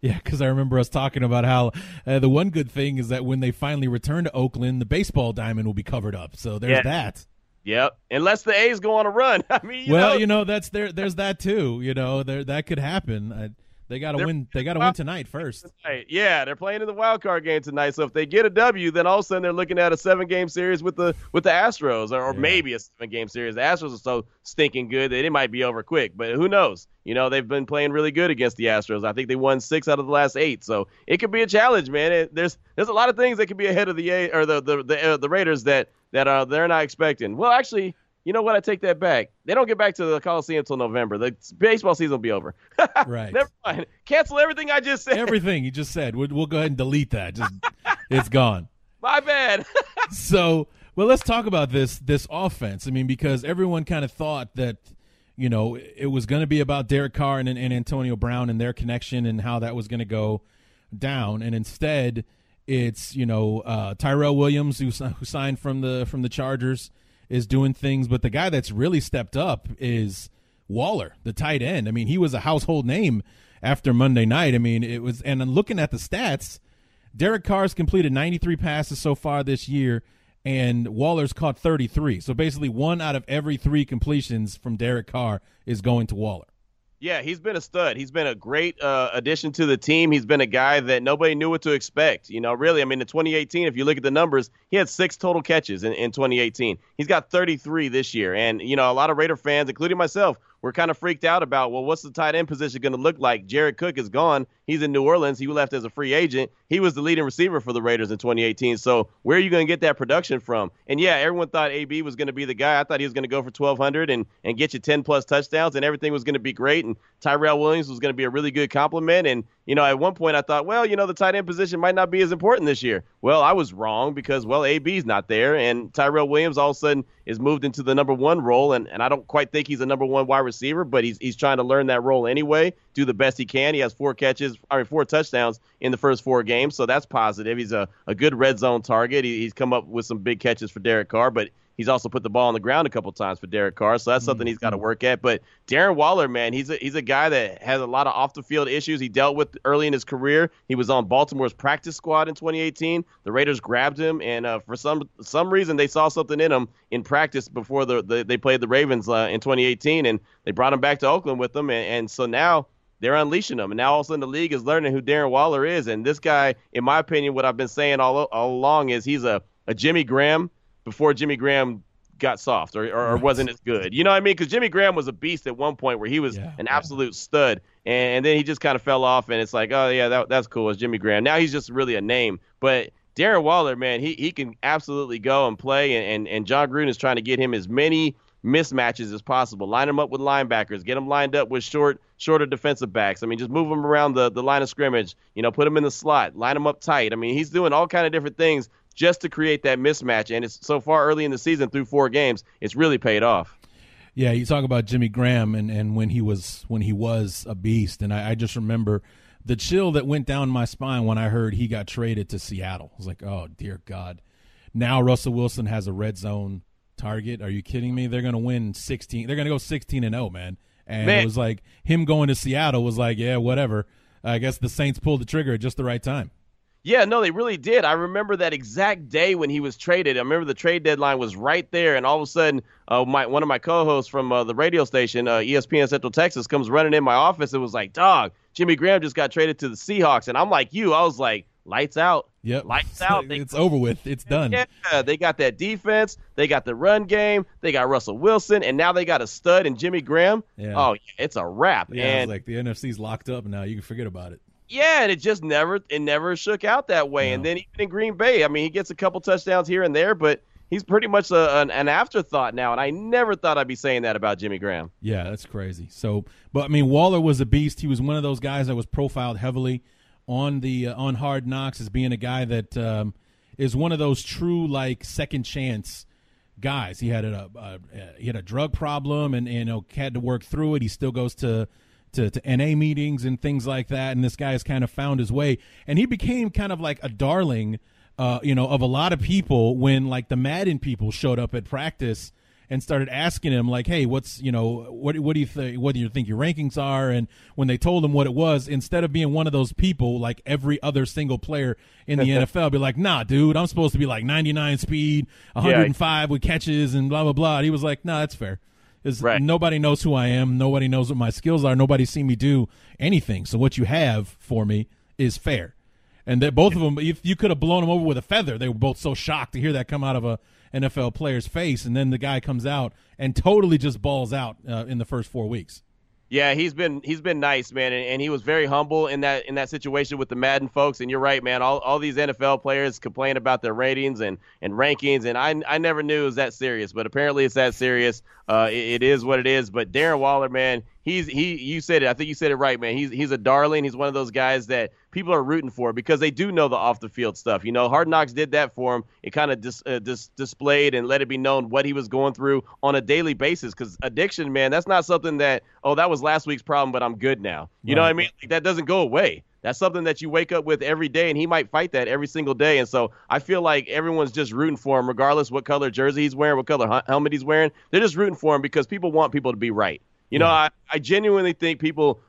Yeah, because I remember us talking about how uh, the one good thing is that when they finally return to Oakland, the baseball diamond will be covered up. So there's yeah. that. Yep. Unless the A's go on a run. *laughs* I mean, you well, know. you know, that's there. There's that too. You know, there that could happen. I, they got to win. They got to win tonight first. Tonight. Yeah, they're playing in the wild card game tonight. So if they get a W, then all of a sudden they're looking at a seven game series with the with the Astros, or, or yeah. maybe a seven game series. The Astros are so stinking good that it might be over quick. But who knows? You know, they've been playing really good against the Astros. I think they won six out of the last eight. So it could be a challenge, man. It, there's there's a lot of things that could be ahead of the A or the the the, uh, the Raiders that that uh, they're not expecting. Well, actually, you know what? I take that back. They don't get back to the Coliseum until November. The baseball season will be over. *laughs* right. Never mind. Cancel everything I just said. Everything you just said. We'll, we'll go ahead and delete that. Just *laughs* it's gone. My bad. *laughs* so, well, let's talk about this this offense. I mean, because everyone kind of thought that you know it was going to be about Derek Carr and, and Antonio Brown and their connection and how that was going to go down, and instead it's you know uh, Tyrell Williams who, who signed from the from the Chargers is doing things, but the guy that's really stepped up is Waller, the tight end. I mean, he was a household name after Monday night. I mean, it was, and looking at the stats, Derek Carr's completed 93 passes so far this year, and Waller's caught 33. So basically, one out of every three completions from Derek Carr is going to Waller. Yeah, he's been a stud. He's been a great uh, addition to the team. He's been a guy that nobody knew what to expect. You know, really, I mean, in 2018, if you look at the numbers, he had six total catches in, in 2018. He's got 33 this year. And, you know, a lot of Raider fans, including myself, we're kind of freaked out about, well, what's the tight end position going to look like? Jared Cook is gone. He's in New Orleans. He left as a free agent. He was the leading receiver for the Raiders in 2018. So where are you going to get that production from? And yeah, everyone thought AB was going to be the guy. I thought he was going to go for 1,200 and, and get you 10 plus touchdowns and everything was going to be great. And Tyrell Williams was going to be a really good compliment. And, you know, at one point I thought, well, you know, the tight end position might not be as important this year. Well, I was wrong because, well, AB's not there. And Tyrell Williams all of a sudden is moved into the number one role. And, and I don't quite think he's a number one wide receiver, but he's, he's trying to learn that role anyway, do the best he can. He has four catches, I mean, four touchdowns in the first four games. So that's positive. He's a, a good red zone target. He, he's come up with some big catches for Derek Carr, but He's also put the ball on the ground a couple times for Derek Carr, so that's something he's got to mm-hmm. work at. But Darren Waller, man, he's a, he's a guy that has a lot of off the field issues he dealt with early in his career. He was on Baltimore's practice squad in 2018. The Raiders grabbed him, and uh, for some some reason they saw something in him in practice before the, the they played the Ravens uh, in 2018, and they brought him back to Oakland with them, and, and so now they're unleashing them. And now all of a sudden the league is learning who Darren Waller is. And this guy, in my opinion, what I've been saying all, all along is he's a, a Jimmy Graham before Jimmy Graham got soft or, or, or wasn't as good. You know what I mean? Because Jimmy Graham was a beast at one point where he was yeah, an absolute yeah. stud, and, and, then he just kind of fell off, and it's like, oh yeah, that, that's cool. It's Jimmy Graham. Now he's just really a name. But Darren Waller, man, he he can absolutely go and play, and, and, and Jon Gruden is trying to get him as many mismatches as possible. Line him up with linebackers, get him lined up with short, shorter defensive backs. I mean, just move him around the, the line of scrimmage. You know, put him in the slot, line him up tight. I mean, he's doing all kind of different things just to create that mismatch. And it's so far early in the season through four games, it's really paid off. Yeah, you talk about Jimmy Graham and, and when he was when he was a beast, and I, I just remember the chill that went down my spine when I heard he got traded to Seattle. I was like, oh dear God. Now Russell Wilson has a red zone target. Are you kidding me? They're gonna win sixteen. They're gonna go sixteen and zero, oh, man. And man. it was like him going to Seattle was like, yeah, whatever. I guess the Saints pulled the trigger at just the right time. Yeah, no, they really did. I remember that exact day when he was traded. I remember the trade deadline was right there, and all of a sudden, uh, my one of my co-hosts from uh, the radio station, uh, ESPN Central Texas, comes running in my office and was like, "Dog, Jimmy Graham just got traded to the Seahawks," and I'm like, "You?" I was like, "Lights out." Yep. Lights *laughs* out. They, it's over with. It's done. Yeah, they got that defense. They got the run game. They got Russell Wilson, and now they got a stud and Jimmy Graham. Yeah. Oh, yeah, it's a wrap. Yeah, and it's like the NFC's locked up now. You can forget about it. yeah, and it just never it never shook out that way. And then even in Green Bay, I mean, he gets a couple touchdowns here and there, but he's pretty much a, an, an afterthought now. And I never thought I'd be saying that about Jimmy Graham. Yeah, that's crazy. So, but I mean, Waller was a beast. He was one of those guys that was profiled heavily on the uh, on Hard Knocks as being a guy that um, is one of those true like second chance guys. He had a, he had a drug problem and, and you know had to work through it. He still goes to to, to NA meetings and things like that. And this guy has kind of found his way, and he became kind of like a darling, uh, you know, of a lot of people when like the Madden people showed up at practice and started asking him like, "Hey, what's you know what what do you think what do you think your rankings are?" And when they told him what it was, instead of being one of those people like every other single player in the *laughs* NFL, be like, "Nah, dude, I'm supposed to be like 99 speed, 105 with catches and blah blah blah." And he was like, "Nah, that's fair." Is Right. nobody knows who I am, nobody knows what my skills are, nobody's seen me do anything. So what you have for me is fair. And that both of them, if you could have blown them over with a feather, they were both so shocked to hear that come out of a NFL player's face. And then the guy comes out and totally just balls out uh, in the first four weeks. Yeah, he's been he's been nice, man, and, and he was very humble in that in that situation with the Madden folks. And you're right, man. All, all these NFL players complain about their ratings and, and rankings, and I I never knew it was that serious, but apparently it's that serious. Uh, it, it is what it is. But Darren Waller, man, he's he you said it. I think you said it right, man. He's he's a darling. He's one of those guys that people are rooting for because they do know the off the field stuff. You know, Hard Knocks did that for him. It kind of dis, uh, dis, displayed and let it be known what he was going through on a daily basis. Because addiction, man, that's not something that oh that was last week's problem, but I'm good now. You know what I mean? Like, that doesn't go away. That's something that you wake up with every day, and he might fight that every single day. And so I feel like everyone's just rooting for him, regardless what color jersey he's wearing, what color helmet he's wearing. They're just rooting for him because people want people to be right. You know, I, I genuinely think people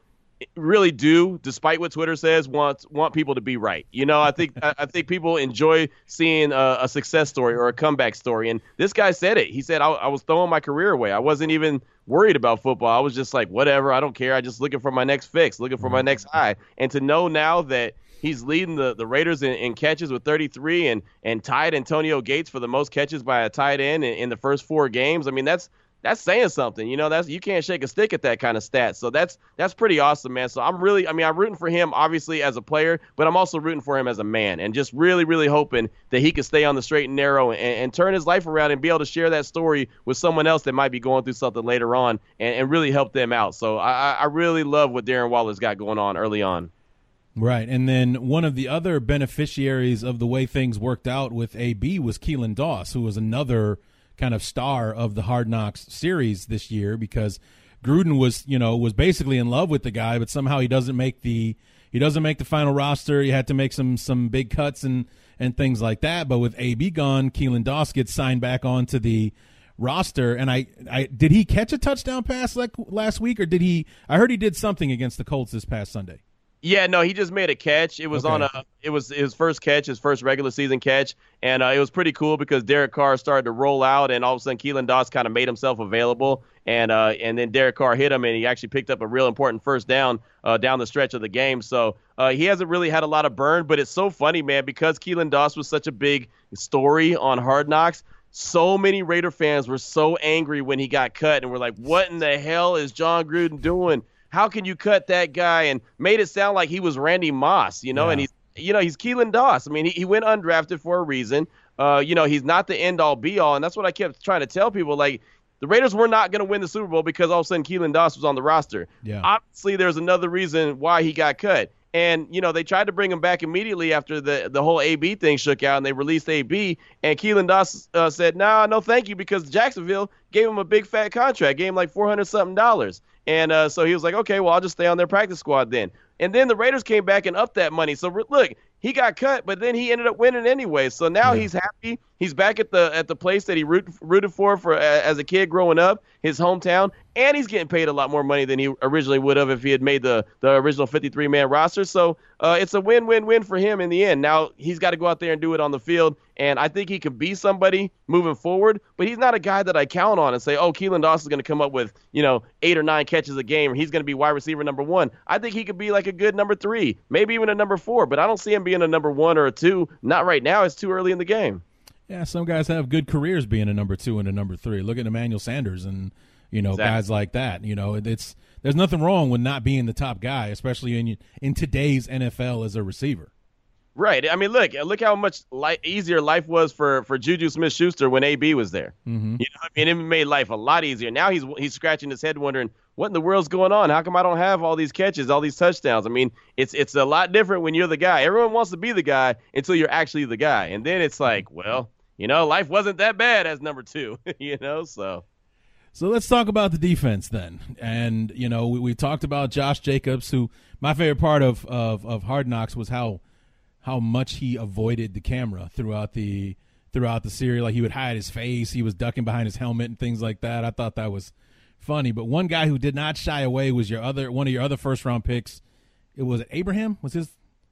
really do, despite what Twitter says, want want people to be right. You know, I think I, I think people enjoy seeing a, a success story or a comeback story. And this guy said it. He said, I, I was throwing my career away. I wasn't even worried about football. I was just like, whatever. I don't care. I just looking for my next fix, looking for my mm-hmm. next high. And to know now that he's leading the, the Raiders in, in catches with 33 and and tied Antonio Gates for the most catches by a tight end in, in the first four games. I mean, that's that's saying something. You know, that's you can't shake a stick at that kind of stat. So that's that's pretty awesome, man. So I'm really, I mean, I'm rooting for him obviously as a player, but I'm also rooting for him as a man, and just really, really hoping that he can stay on the straight and narrow and, and turn his life around and be able to share that story with someone else that might be going through something later on, and, and really help them out. So I, I really love what Darren Waller's got going on early on. Right. And then one of the other beneficiaries of the way things worked out with AB was Keelan Doss, who was another kind of star of the Hard Knocks series this year because Gruden was, you know, was basically in love with the guy, but somehow he doesn't make the he doesn't make the final roster. He had to make some some big cuts and and things like that. But with AB gone, Keelan Doss gets signed back onto the roster. And I, I did he catch a touchdown pass like last week, or did he? I heard he did something against the Colts this past Sunday. Yeah, no, he just made a catch. It was Okay. on a it was his first catch, his first regular season catch, and uh, it was pretty cool because Derek Carr started to roll out, and all of a sudden Keelan Doss kind of made himself available, and uh, and then Derek Carr hit him, and he actually picked up a real important first down uh, down the stretch of the game. So uh, he hasn't really had a lot of burn, but it's so funny, man, because Keelan Doss was such a big story on Hard Knocks. So many Raider fans were so angry when he got cut, and were like, "What in the hell is Jon Gruden doing? How can you cut that guy?" And made it sound like he was Randy Moss, you know, Yeah. and he's you know he's Keelan Doss. I mean, he, he went undrafted for a reason. Uh, you know, he's not the end all be all, and that's what I kept trying to tell people. Like the Raiders were not going to win the Super Bowl because all of a sudden Keelan Doss was on the roster. Yeah. Obviously, there's another reason why he got cut. And you know they tried to bring him back immediately after the the whole AB thing shook out, and they released AB. And Keelan Doss uh, said, "Nah, no, thank you," because Jacksonville gave him a big fat contract, gave him like four hundred something dollars. And uh, so he was like, "Okay, well, I'll just stay on their practice squad then." And then the Raiders came back and upped that money. So look, he got cut, but then he ended up winning anyway. So now Yeah. he's happy. He's back at the at the place that he root, rooted for for as a kid growing up, his hometown, and he's getting paid a lot more money than he originally would have if he had made the the original 53 man roster. So uh, it's a win win win for him in the end. Now he's got to go out there and do it on the field, and I think he can be somebody moving forward. But he's not a guy that I count on and say, oh, Keelan Doss is going to come up with you know eight or nine catches a game, or he's going to be wide receiver number one. I think he could be like a good number three, maybe even a number four. But I don't see him being a number one or a two. Not right now. It's too early in the game. Yeah, some guys have good careers being a number two and a number three. Look at Emmanuel Sanders and you know exactly. guys like that. You know, it's there's nothing wrong with not being the top guy, especially in in today's NFL as a receiver. Right. I mean, look, look how much li- easier life was for for Juju Smith-Schuster when AB was there. Mm-hmm. You know, I mean, it made life a lot easier. Now he's he's scratching his head, wondering what in the world's going on. How come I don't have all these catches, all these touchdowns? I mean, it's it's a lot different when you're the guy. Everyone wants to be the guy until you're actually the guy, and then it's like, mm-hmm. well, you know, life wasn't that bad as number two, *laughs* you know, so. So let's talk about the defense then. And, you know, we, we talked about Josh Jacobs, who my favorite part of, of, of Hard Knocks was how how much he avoided the camera throughout the throughout the series. Like he would hide his face, he was ducking behind his helmet and things like that. I thought that was funny. But one guy who did not shy away was your other one of your other first round picks. It was Abraham. Was his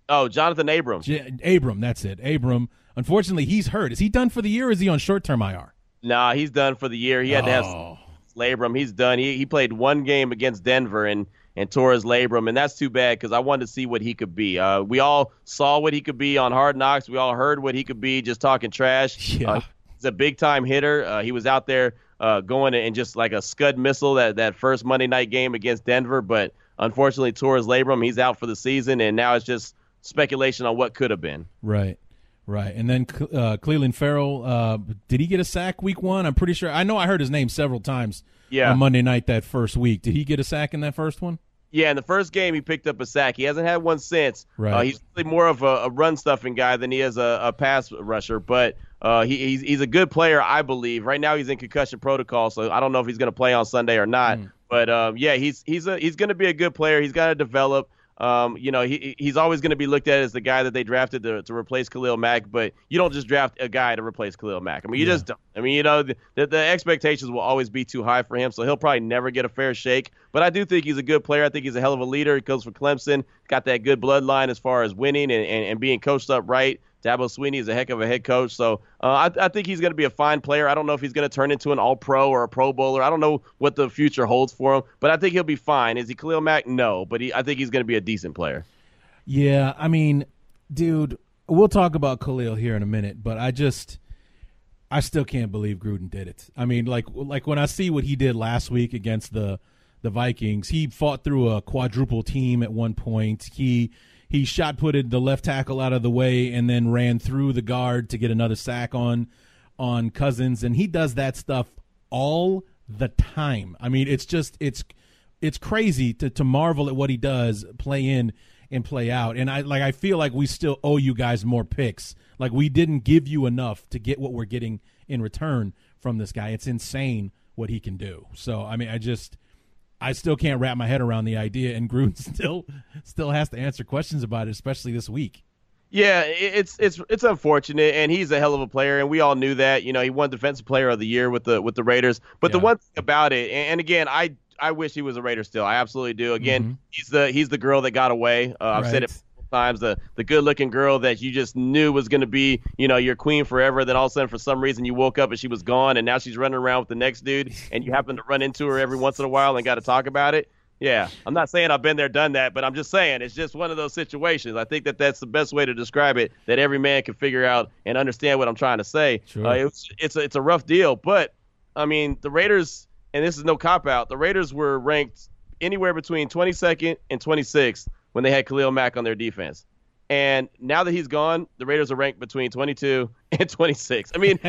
Oh, Jonathan Abram. J- Abram, that's it. Abram. Unfortunately, he's hurt. Is he done for the year or is he on short term IR? Nah, he's done for the year. He had oh. to have oh. labrum. He's done. He he played one game against Denver and and tore his labrum, and that's too bad because I wanted to see what he could be. Uh, we all saw what he could be on Hard Knocks. We all heard what he could be just talking trash. Yeah. Uh, he's a big time hitter. Uh, he was out there uh, going and just like a scud missile that that first Monday night game against Denver, but unfortunately tore his labrum. He's out for the season, and now it's just speculation on what could have been. Right. Right, and then uh, Clelin Ferrell, uh, did he get a sack week one? I'm pretty sure. I know I heard his name several times. Yeah. on Monday night that first week. Did he get a sack in that first one? Yeah, in the first game he picked up a sack. He hasn't had one since. Right. Uh, he's really more of a, a, run stuffing guy than he is a, a pass rusher, but uh, he, he's he's a good player, I believe. Right now he's in concussion protocol, so I don't know if he's going to play on Sunday or not. Mm. But um, yeah, he's he's a he's going to be a good player. He's got to develop. Um, you know, he he's always going to be looked at as the guy that they drafted to, to replace Khalil Mack, but you don't just draft a guy to replace Khalil Mack. I mean, you yeah. just don't. I mean, you know, the, the, expectations will always be too high for him, so he'll probably never get a fair shake. But I do think he's a good player. I think he's a hell of a leader. He goes for Clemson, got that good bloodline as far as winning and, and, and being coached up right. Dabo Swinney is a heck of a head coach, so uh, I, I, think he's going to be a fine player. I don't know if he's going to turn into an All Pro or a Pro Bowler. I don't know what the future holds for him, but I think he'll be fine. Is he Khalil Mack? No, but he, I think he's going to be a decent player. Yeah, I mean, dude, we'll talk about Khalil here in a minute, but I just I still can't believe Gruden did it. I mean, like like when I see what he did last week against the the Vikings, he fought through a quadruple team at one point. He he shot putted the left tackle out of the way and then ran through the guard to get another sack on on Cousins and he does that stuff all the time. I mean, it's just it's it's crazy to to marvel at what he does play in and play out. And I like I feel like we still owe you guys more picks. Like we didn't give you enough to get what we're getting in return from this guy. It's insane what he can do. So I mean, I just I still can't wrap my head around the idea, and Gruden *laughs* still still has to answer questions about it, especially this week. Yeah, it's it's it's unfortunate, and he's a hell of a player, and we all knew that. You know, he won Defensive Player of the Year with the with the Raiders. But yeah. the one thing about it, and again, I I wish he was a Raider still. I absolutely do. Again, mm-hmm. he's the he's the girl that got away. Uh, I've right. said it times the the good looking girl that you just knew was going to be you know your queen forever then all of a sudden for some reason you woke up and she was gone and now she's running around with the next dude and you happen to run into her every once in a while and got to talk about it yeah i'm not saying i've been there done that but i'm just saying it's just one of those situations i think that that's the best way to describe it that every man can figure out and understand what i'm trying to say sure. uh, it's, it's a, it's a rough deal but i mean the raiders and this is no cop out. The Raiders were ranked anywhere between 22nd and 26th when they had Khalil Mack on their defense. And now that he's gone, the Raiders are ranked between 22 *laughs* and 26. I mean,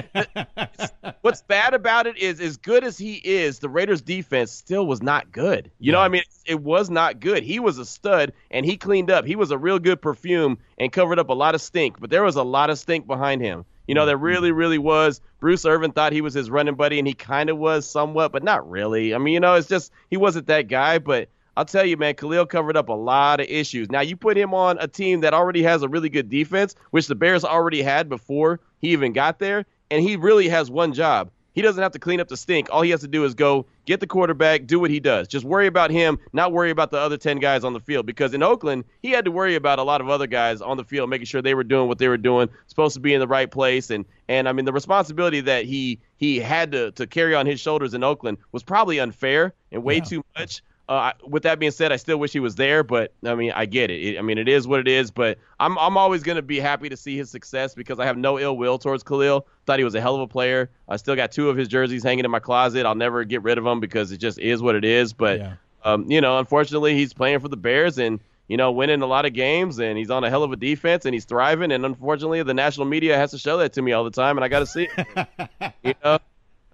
*laughs* what's bad about it is, as good as he is, the Raiders' defense still was not good. You yeah. know, I mean, it was not good. He was a stud, and he cleaned up. He was a real good perfume and covered up a lot of stink, but there was a lot of stink behind him. You know, there mm-hmm. really, really was. Bruce Irvin thought he was his running buddy, and he kind of was somewhat, but not really. I mean, you know, it's just he wasn't that guy. But I'll tell you, man, Khalil covered up a lot of issues. Now, you put him on a team that already has a really good defense, which the Bears already had before he even got there, and he really has one job. He doesn't have to clean up the stink. All he has to do is go get the quarterback, do what he does. Just worry about him, not worry about the other 10 guys on the field. Because in Oakland, he had to worry about a lot of other guys on the field, making sure they were doing what they were doing, supposed to be in the right place. And, and I mean, the responsibility that he he had to, to carry on his shoulders in Oakland was probably unfair and way yeah. too much. Uh, with that being said, I still wish he was there, but I mean, I get it. it I mean, it is what it is. But I'm I'm always gonna be happy to see his success because I have no ill will towards Khalil. Thought he was a hell of a player. I still got two of his jerseys hanging in my closet. I'll never get rid of them because it just is what it is. But yeah. um, you know, unfortunately, he's playing for the Bears and you know, winning a lot of games, and he's on a hell of a defense, and he's thriving. And unfortunately, the national media has to show that to me all the time, and I got to see it. *laughs* you know,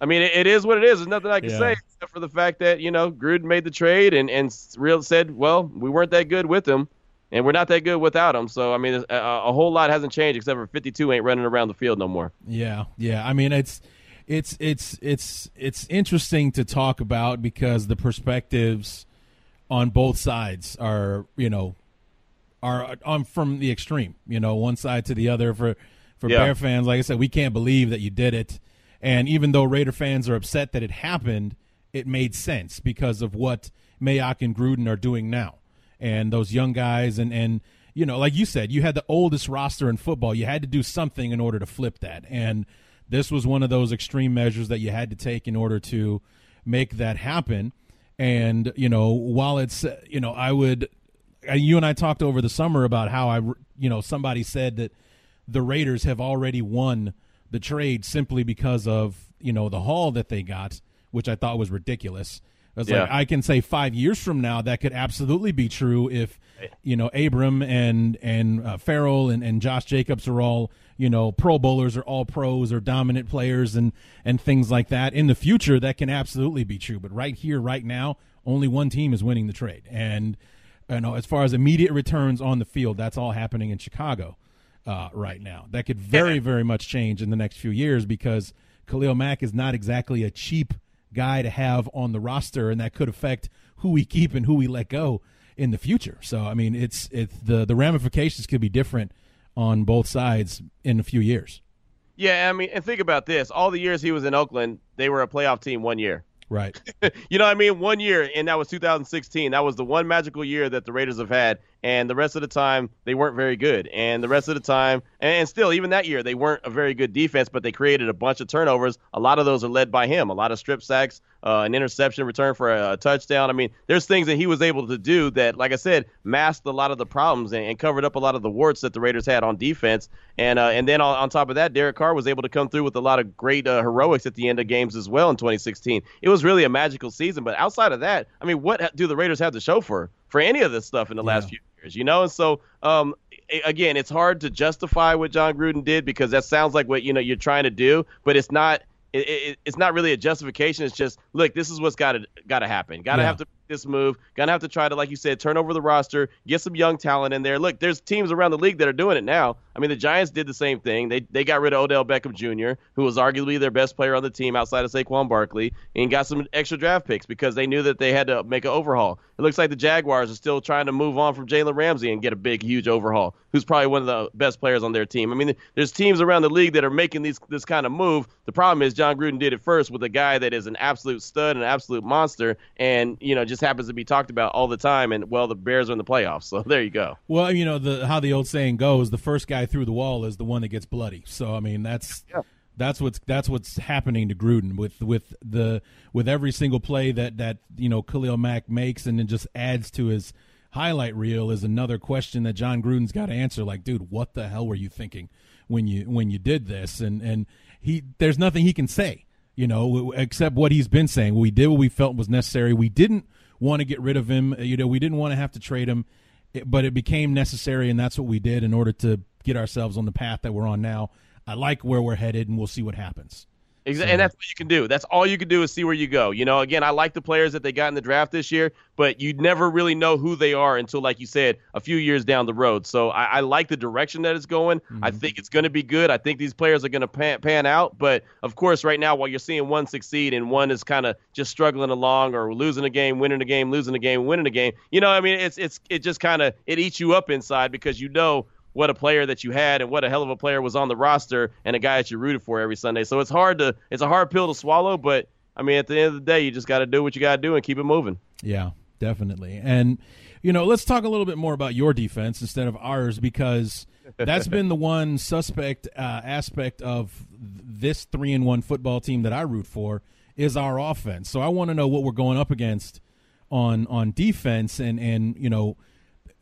I mean, it, it is what it is. There's nothing I can yeah. say except for the fact that you know Gruden made the trade and and real said, well, we weren't that good with him, and we're not that good without him. So I mean, a, a whole lot hasn't changed except for 52 ain't running around the field no more. Yeah, yeah. I mean, it's it's it's it's it's interesting to talk about because the perspectives on both sides are you know are on from the extreme. You know, one side to the other for for yeah. Bear fans. Like I said, we can't believe that you did it and even though Raider fans are upset that it happened, it made sense because of what Mayock and Gruden are doing now. And those young guys and and you know, like you said, you had the oldest roster in football. You had to do something in order to flip that. And this was one of those extreme measures that you had to take in order to make that happen. And, you know, while it's, uh, you know, I would, you and I talked over the summer about how I, you know, somebody said that the Raiders have already won the trade simply because of you know the haul that they got, which I thought was ridiculous. It's yeah. like I can say five years from now that could absolutely be true if you know Abram and and uh, Ferrell and, and Josh Jacobs are all you know Pro Bowlers or all pros or dominant players and and things like that. In the future, that can absolutely be true. But right here, right now, only one team is winning the trade, and you know as far as immediate returns on the field, that's all happening in Chicago uh, right now. That could very, very much change in the next few years because Khalil Mack is not exactly a cheap guy to have on the roster, and that could affect who we keep and who we let go in the future. So, I mean, it's it's the the ramifications could be different on both sides in a few years. Yeah, I mean, and think about this: all the years he was in Oakland, they were a playoff team one year. Right. *laughs* you know what I mean? One year, and that was 2016. That was the one magical year that the Raiders have had. And the rest of the time, they weren't very good. And the rest of the time, and still, even that year, they weren't a very good defense, but they created a bunch of turnovers. A lot of those are led by him. A lot of strip sacks, uh, an interception return for a, a, touchdown. I mean, there's things that he was able to do that, like I said, masked a lot of the problems and, and covered up a lot of the warts that the Raiders had on defense. And uh, and then on, on, top of that, Derek Carr was able to come through with a lot of great uh, heroics at the end of games as well in 2016. It was really a magical season. But outside of that, I mean, what do the Raiders have to show for for any of this stuff in the yeah. last few years? You know, and so um, again, it's hard to justify what Jon Gruden did because that sounds like what you know you're trying to do, but it's not it, it, it's not really a justification. It's just look, this is what's got to got to happen. Got to yeah. have to this move. Gonna have to try to, like you said, turn over the roster, get some young talent in there. Look, there's teams around the league that are doing it now. I mean, the Giants did the same thing. They they got rid of Odell Beckham Jr., who was arguably their best player on the team outside of Saquon Barkley, and got some extra draft picks because they knew that they had to make an overhaul. It looks like the Jaguars are still trying to move on from Jalen Ramsey and get a big, huge overhaul. Who's probably one of the best players on their team. I mean, there's teams around the league that are making these this kind of move. The problem is Jon Gruden did it first with a guy that is an absolute stud, an absolute monster, and you know just happens to be talked about all the time. And well, the Bears are in the playoffs, *laughs* so there you go. Well, you know the how the old saying goes: the first guy through the wall is the one that gets bloody. So I mean, that's. Yeah. That's what's that's what's happening to Gruden with with the with every single play that that you know Khalil Mack makes and then just adds to his highlight reel is another question that Jon Gruden's got to answer. Like, dude, what the hell were you thinking when you when you did this? And and he there's nothing he can say, you know, except what he's been saying. We did what we felt was necessary. We didn't want to get rid of him. You know, we didn't want to have to trade him, but it became necessary, and that's what we did in order to get ourselves on the path that we're on now. I like where we're headed, and we'll see what happens. Exactly, and that's what you can do. That's all you can do is see where you go. You know, again, I like the players that they got in the draft this year, but you never really know who they are until, like you said, a few years down the road. So I, I like the direction that it's going. Mm-hmm. I think it's going to be good. I think these players are going to pan, pan out. But of course, right now, while you're seeing one succeed and one is kind of just struggling along or losing a game, winning a game, losing a game, winning a game, you know, I mean, it's it's it just kind of it eats you up inside because you know what a player that you had and what a hell of a player was on the roster and a guy that you rooted for every Sunday. So it's hard to it's a hard pill to swallow, but I mean at the end of the day, you just got to do what you got to do and keep it moving. Yeah, definitely. And you know, let's talk a little bit more about your defense instead of ours because that's been the one suspect uh, aspect of this three and one football team that I root for is our offense. So I want to know what we're going up against on on defense and and you know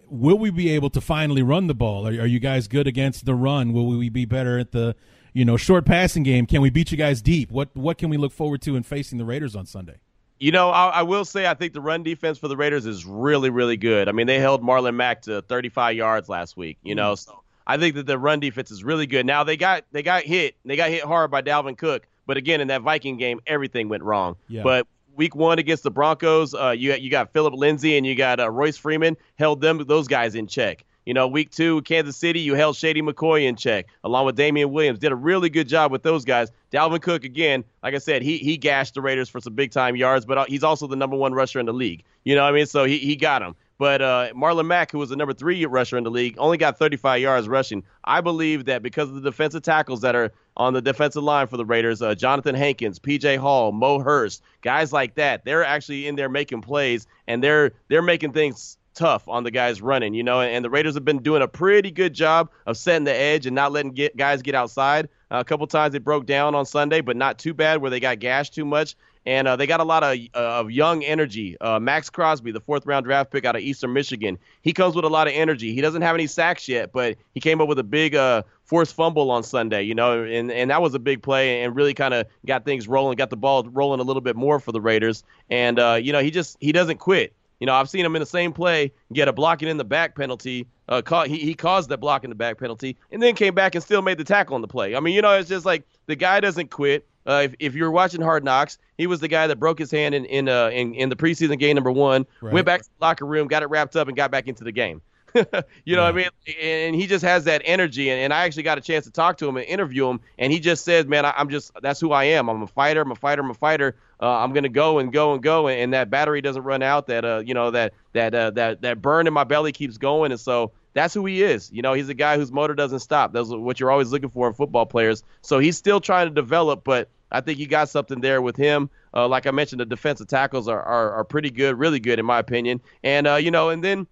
will we be able to finally run the ball? Are, are you guys good against the run? Will we be better at the you know short passing game? Can we beat you guys deep? What what can we look forward to in facing the Raiders on Sunday? You know, I, I, will say I think the run defense for the Raiders is really, really good. I mean, they held Marlon Mack to 35 yards last week. You know, mm. so I think that the run defense is really good. Now they got they got hit, they got hit hard by Dalvin Cook, but again in that Viking game, everything went wrong. Yeah. But week one against the Broncos, uh, you you got Philip Lindsay and you got uh, Royce Freeman held them those guys in check. You know, week two, Kansas City, you held Shady McCoy in check, along with Damien Williams. Did a really good job with those guys. Dalvin Cook, again, like I said, he he gashed the Raiders for some big time yards, but uh, he's also the number one rusher in the league. You know what I mean? So he, he got him. But uh, Marlon Mack, who was the number three rusher in the league, only got 35 yards rushing. I believe that because of the defensive tackles that are on the defensive line for the Raiders, uh, Johnathan Hankins, P.J. Hall, Mo Hurst, guys like that, they're actually in there making plays and they're they're making things tough on the guys running, you know. And the Raiders have been doing a pretty good job of setting the edge and not letting get guys get outside. Uh, a couple times they broke down on Sunday, but not too bad where they got gashed too much and uh, they got a lot of uh, of young energy. Uh, Maxx Crosby, the fourth round draft pick out of Eastern Michigan, he comes with a lot of energy. He doesn't have any sacks yet, but he came up with a big uh, forced fumble on Sunday, you know, and and that was a big play and really kind of got things rolling, got the ball rolling a little bit more for the Raiders. And uh, you know, he just he doesn't quit. You know, I've seen him in the same play get a blocking in the back penalty. Uh, he, he caused that block in the back penalty, and then came back and still made the tackle on the play. I mean, you know, it's just like the guy doesn't quit. Uh, if, if you're watching Hard Knocks, he was the guy that broke his hand in in uh, in, in the preseason game number one, right. went back to the locker room, got it wrapped up, and got back into the game. *laughs* you know yeah. what I mean? And he just has that energy. And, and I actually got a chance to talk to him and interview him. And he just says, man, I, am just, that's who I am. I'm a fighter. I'm a fighter. I'm a fighter. Uh, I'm going to go and go and go. And, and, that battery doesn't run out. That, uh, you know, that, that, uh, that, that burn in my belly keeps going. And so that's who he is. You know, he's a guy whose motor doesn't stop. That's what you're always looking for in football players. So he's still trying to develop, but I think you got something there with him. Uh, like I mentioned, the defensive tackles are, are, are pretty good, really good in my opinion. And uh, you know, and then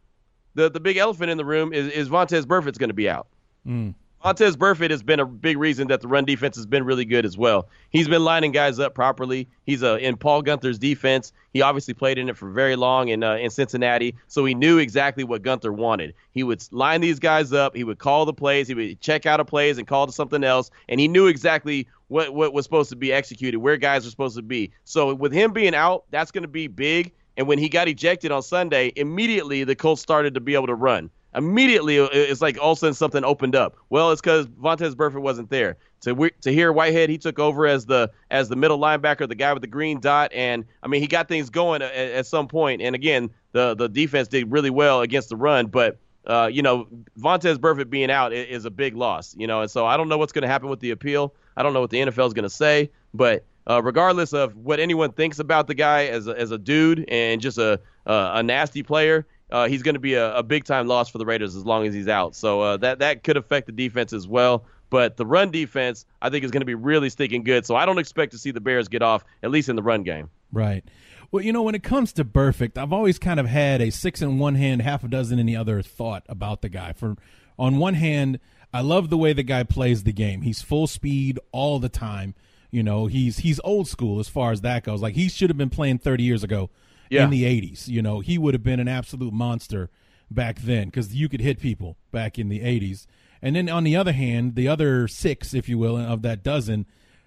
the the big elephant in the room is is Vontaze Burfict's going to be out. Mm. Vontaze Burfict has been a big reason that the run defense has been really good as well. He's been lining guys up properly. He's uh, in Paul Guenther's defense. He obviously played in it for very long in uh, in Cincinnati, so he knew exactly what Gunther wanted. He would line these guys up. He would call the plays. He would check out of plays and call to something else, and he knew exactly what what was supposed to be executed, where guys were supposed to be. So with him being out, that's going to be big. And when he got ejected on Sunday, immediately the Colts started to be able to run immediately it's like all of a sudden something opened up. Well, it's because Vontaze Burfict wasn't there. To Tahir Whitehead, he took over as the as the middle linebacker, the guy with the green dot, and I mean he got things going at, at some point. And again, the the defense did really well against the run, but. Uh, you know, Vontaze Burfict being out is, is a big loss. You know, and so I don't know what's going to happen with the appeal. I don't know what the NFL is going to say, but uh, regardless of what anyone thinks about the guy as a, as a dude and just a uh, a nasty player, uh, he's going to be a, a big time loss for the Raiders as long as he's out. So uh, that that could affect the defense as well. But the run defense, I think, is going to be really sticking good. So I don't expect to see the Bears get off, at least in the run game. Right. Well, you know, when it comes to Burfict, I've always kind of had a six in one hand, half a dozen in the other thought about the guy. For on one hand, I love the way the guy plays the game. He's full speed all the time. You know, he's he's old school as far as that goes. Like he should have been playing 30 years ago yeah. in the 80s. You know, he would have been an absolute monster back then because you could hit people back in the 80s. And then on the other hand, the other six, if you will, of that dozen,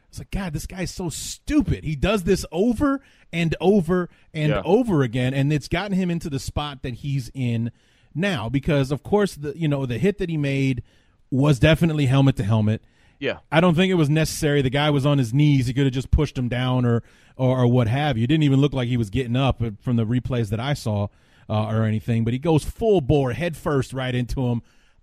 it's like, God, this guy's so stupid. He does this over and over and yeah. over again, and it's gotten him into the spot that he's in now. Because of course, the you know the hit that he made was definitely helmet to helmet. Yeah. I don't think it was necessary. The guy was on his knees. He could have just pushed him down or, or, or what have you. It didn't even look like he was getting up from the replays that I saw uh, or anything. But he goes full bore, head first, right into him.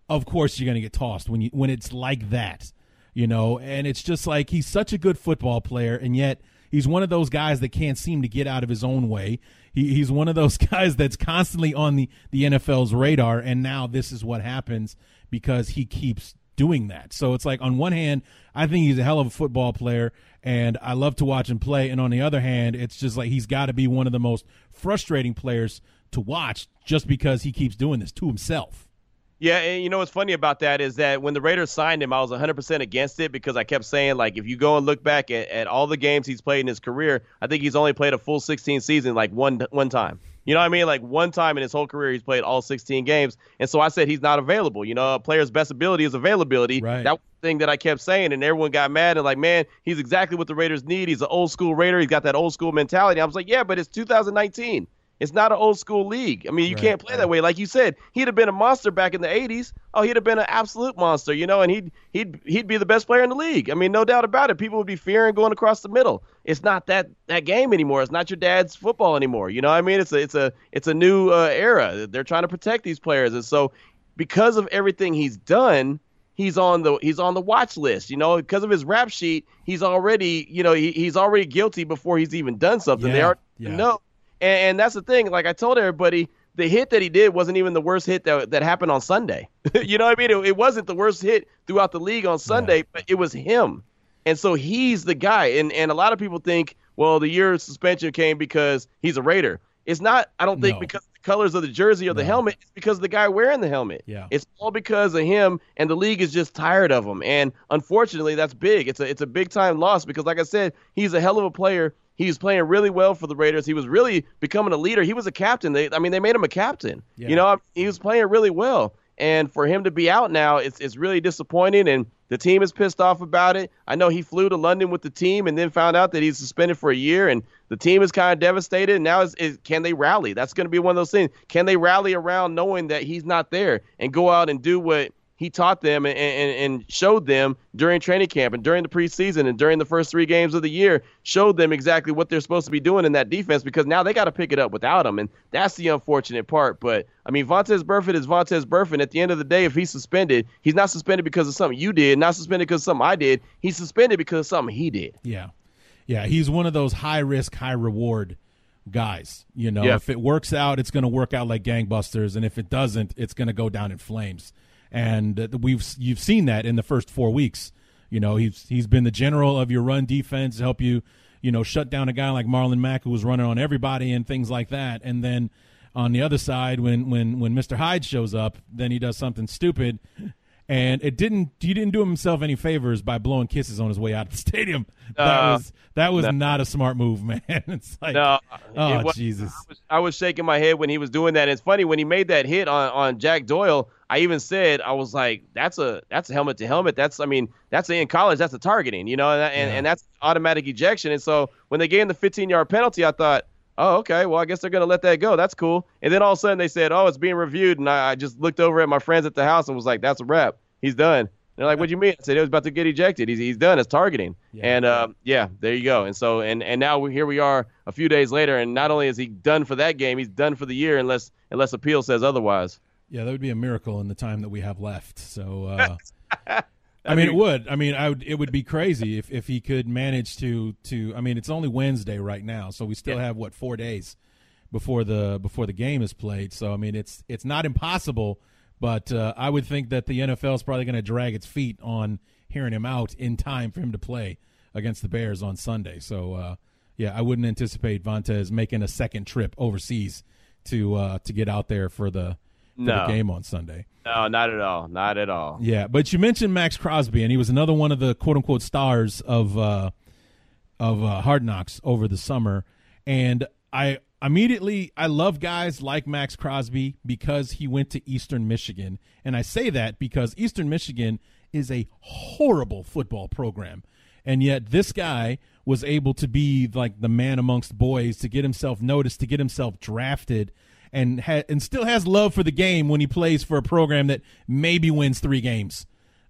Of course, you're going to get tossed when you when it's like that, you know. And it's just like he's such a good football player, and yet he's one of those guys that can't seem to get out of his own way. He, he's one of those *laughs* guys that's constantly on the the NFL's radar, and now this is what happens because he keeps doing that. So it's like on one hand, I think he's a hell of a football player and I love to watch him play. And on the other hand, it's just like he's got to be one of the most frustrating players to watch just because he keeps doing this to himself. Yeah, and you know what's funny about that is that when the Raiders signed him, I was 100% against it because I kept saying, like, if you go and look back at, at all the games he's played in his career, I think he's only played a full 16 season like one one time. You know what I mean? Like one time in his whole career, he's played all 16 games, and so I said he's not available. You know, a player's best ability is availability. Right. That thing that I kept saying, and everyone got mad and like, man, he's exactly what the Raiders need. He's an old school Raider. He's got that old school mentality. I was like, yeah, but it's 2019. It's not an old school league. I mean, you Right, can't play that way. Like you said, he'd have been a monster back in the '80s. Oh, he'd have been an absolute monster, you know, and he'd he'd he'd be the best player in the league. I mean, no doubt about it. People would be fearing going across the middle. It's not that that game anymore. It's not your dad's football anymore. You know what I mean? It's a it's a it's a new uh, era. They're trying to protect these players, and so because of everything he's done, he's on the he's on the watch list. You know, because of his rap sheet, he's already you know he, he's already guilty before he's even done something. they Yeah, already yeah. know, and, and that's the thing. Like I told everybody, the hit that he did wasn't even the worst hit that that happened on Sunday. *laughs* you know what I mean? It, it wasn't the worst hit throughout the league on Sunday, but it was him. And so he's the guy. And and a lot of people think, well, the year suspension came because he's a Raider. It's not. I don't think No. because the colors of the jersey or the No. helmet. It's because of the guy wearing the helmet. Yeah. It's all because of him, and the league is just tired of him. And unfortunately, that's big. It's a it's a big time loss because, like I said, he's a hell of a player. He's playing really well for the Raiders. He was really becoming a leader. He was a captain. They, I mean, they made him a captain. Yeah. You know, he was playing really well. And for him to be out now, it's it's really disappointing. And the team is pissed off about it. I know he flew to London with the team and then found out that he's suspended for a year. And the team is kind of devastated. And now is, is can they rally? That's going to be one of those things. Can they rally around knowing that he's not there and go out and do what he taught them and, and, and showed them during training camp and during the preseason and during the first three games of the year, showed them exactly what they're supposed to be doing in that defense because now they got to pick it up without him. And that's the unfortunate part. But, I mean, Vontaze Burfict is Vontaze Burfict. At the end of the day, if he's suspended, he's not suspended because of something you did, not suspended because of something I did. He's suspended because of something he did. Yeah. Yeah. He's one of those high risk, high reward guys. You know, Yeah. if it works out, it's going to work out like gangbusters. And if it doesn't, it's going to go down in flames. And we've you've seen that in the first four weeks. You know, he's he's been the general of your run defense, help you, you know, shut down a guy like Marlon Mack who was running on everybody and things like that. And then on the other side, when when when Mr. Hyde shows up, then he does something stupid. And it didn't. He didn't do himself any favors by blowing kisses on his way out of the *laughs* stadium. That Uh, was that was no. not a smart move, *laughs* man. It's like, No, oh was- Jesus, I was, I was shaking my head when he was doing that. It's funny when he made that hit on, on Jack Doyle. I even said I was like, "That's a that's a helmet to helmet. That's I mean that's in college. That's a targeting, you know, and and, Yeah. and that's automatic ejection." And so when they gave him the 15 yard penalty, I thought, "Oh, okay. Well, I guess they're gonna let that go. That's cool." And then all of a sudden they said, "Oh, it's being reviewed," and I, I just looked over at my friends at the house and was like, "That's a wrap. He's done." They're like, "What do you mean?" I said, "He was about to get ejected. He's he's done. It's targeting." Yeah. And um, yeah, there you go. And so and and now we, here we are a few days later, and not only is he done for that game, he's done for the year, unless unless appeal says otherwise. Yeah, that would be a miracle in the time that we have left. So, uh, *laughs* I mean, it would. I mean, I would. It would be crazy if if he could manage to to. I mean, it's only Wednesday right now, so we still Yeah. have what four days before the before the game is played. So, I mean, it's it's not impossible, but uh, I would think that the NFL is probably going to drag its feet on hearing him out in time for him to play against the Bears on Sunday. So, uh, yeah, I wouldn't anticipate Vontaze making a second trip overseas to uh, to get out there for the, No. the game on Sunday. No, not at all. Not at all. Yeah, but you mentioned Maxx Crosby, and he was another one of the quote unquote stars of uh, of uh, Hard Knocks over the summer. And I immediately I love guys like Maxx Crosby because he went to Eastern Michigan, and I say that because Eastern Michigan is a horrible football program, and yet this guy was able to be like the man amongst boys to get himself noticed, to get himself drafted and ha- and still has love for the game when he plays for a program that maybe wins three games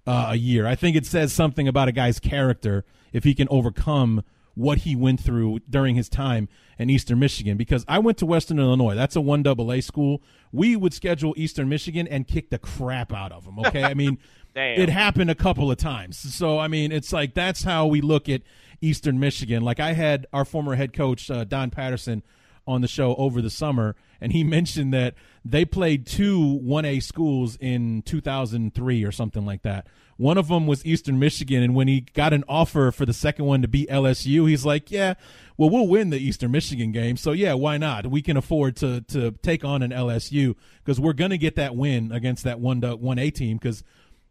uh, a year. I think it says something about a guy's character if he can overcome what he went through during his time in Eastern Michigan. Because I went to Western Illinois, that's a one double A school. We would schedule Eastern Michigan and kick the crap out of them. Okay, I mean. *laughs* Damn. It happened a couple of times. So, I mean, it's like that's how we look at Eastern Michigan. Like I had our former head coach uh, Don Patterson on the show over the summer, and he *laughs* mentioned that they played two 1A schools in 2003 or something like that. One of them was Eastern Michigan, and when he got an offer for the second one to be LSU, he's like, "Yeah, well, we'll win the Eastern Michigan game, so yeah, why not? We can afford to to take on an LSU because we're gonna get that win against that one one A team because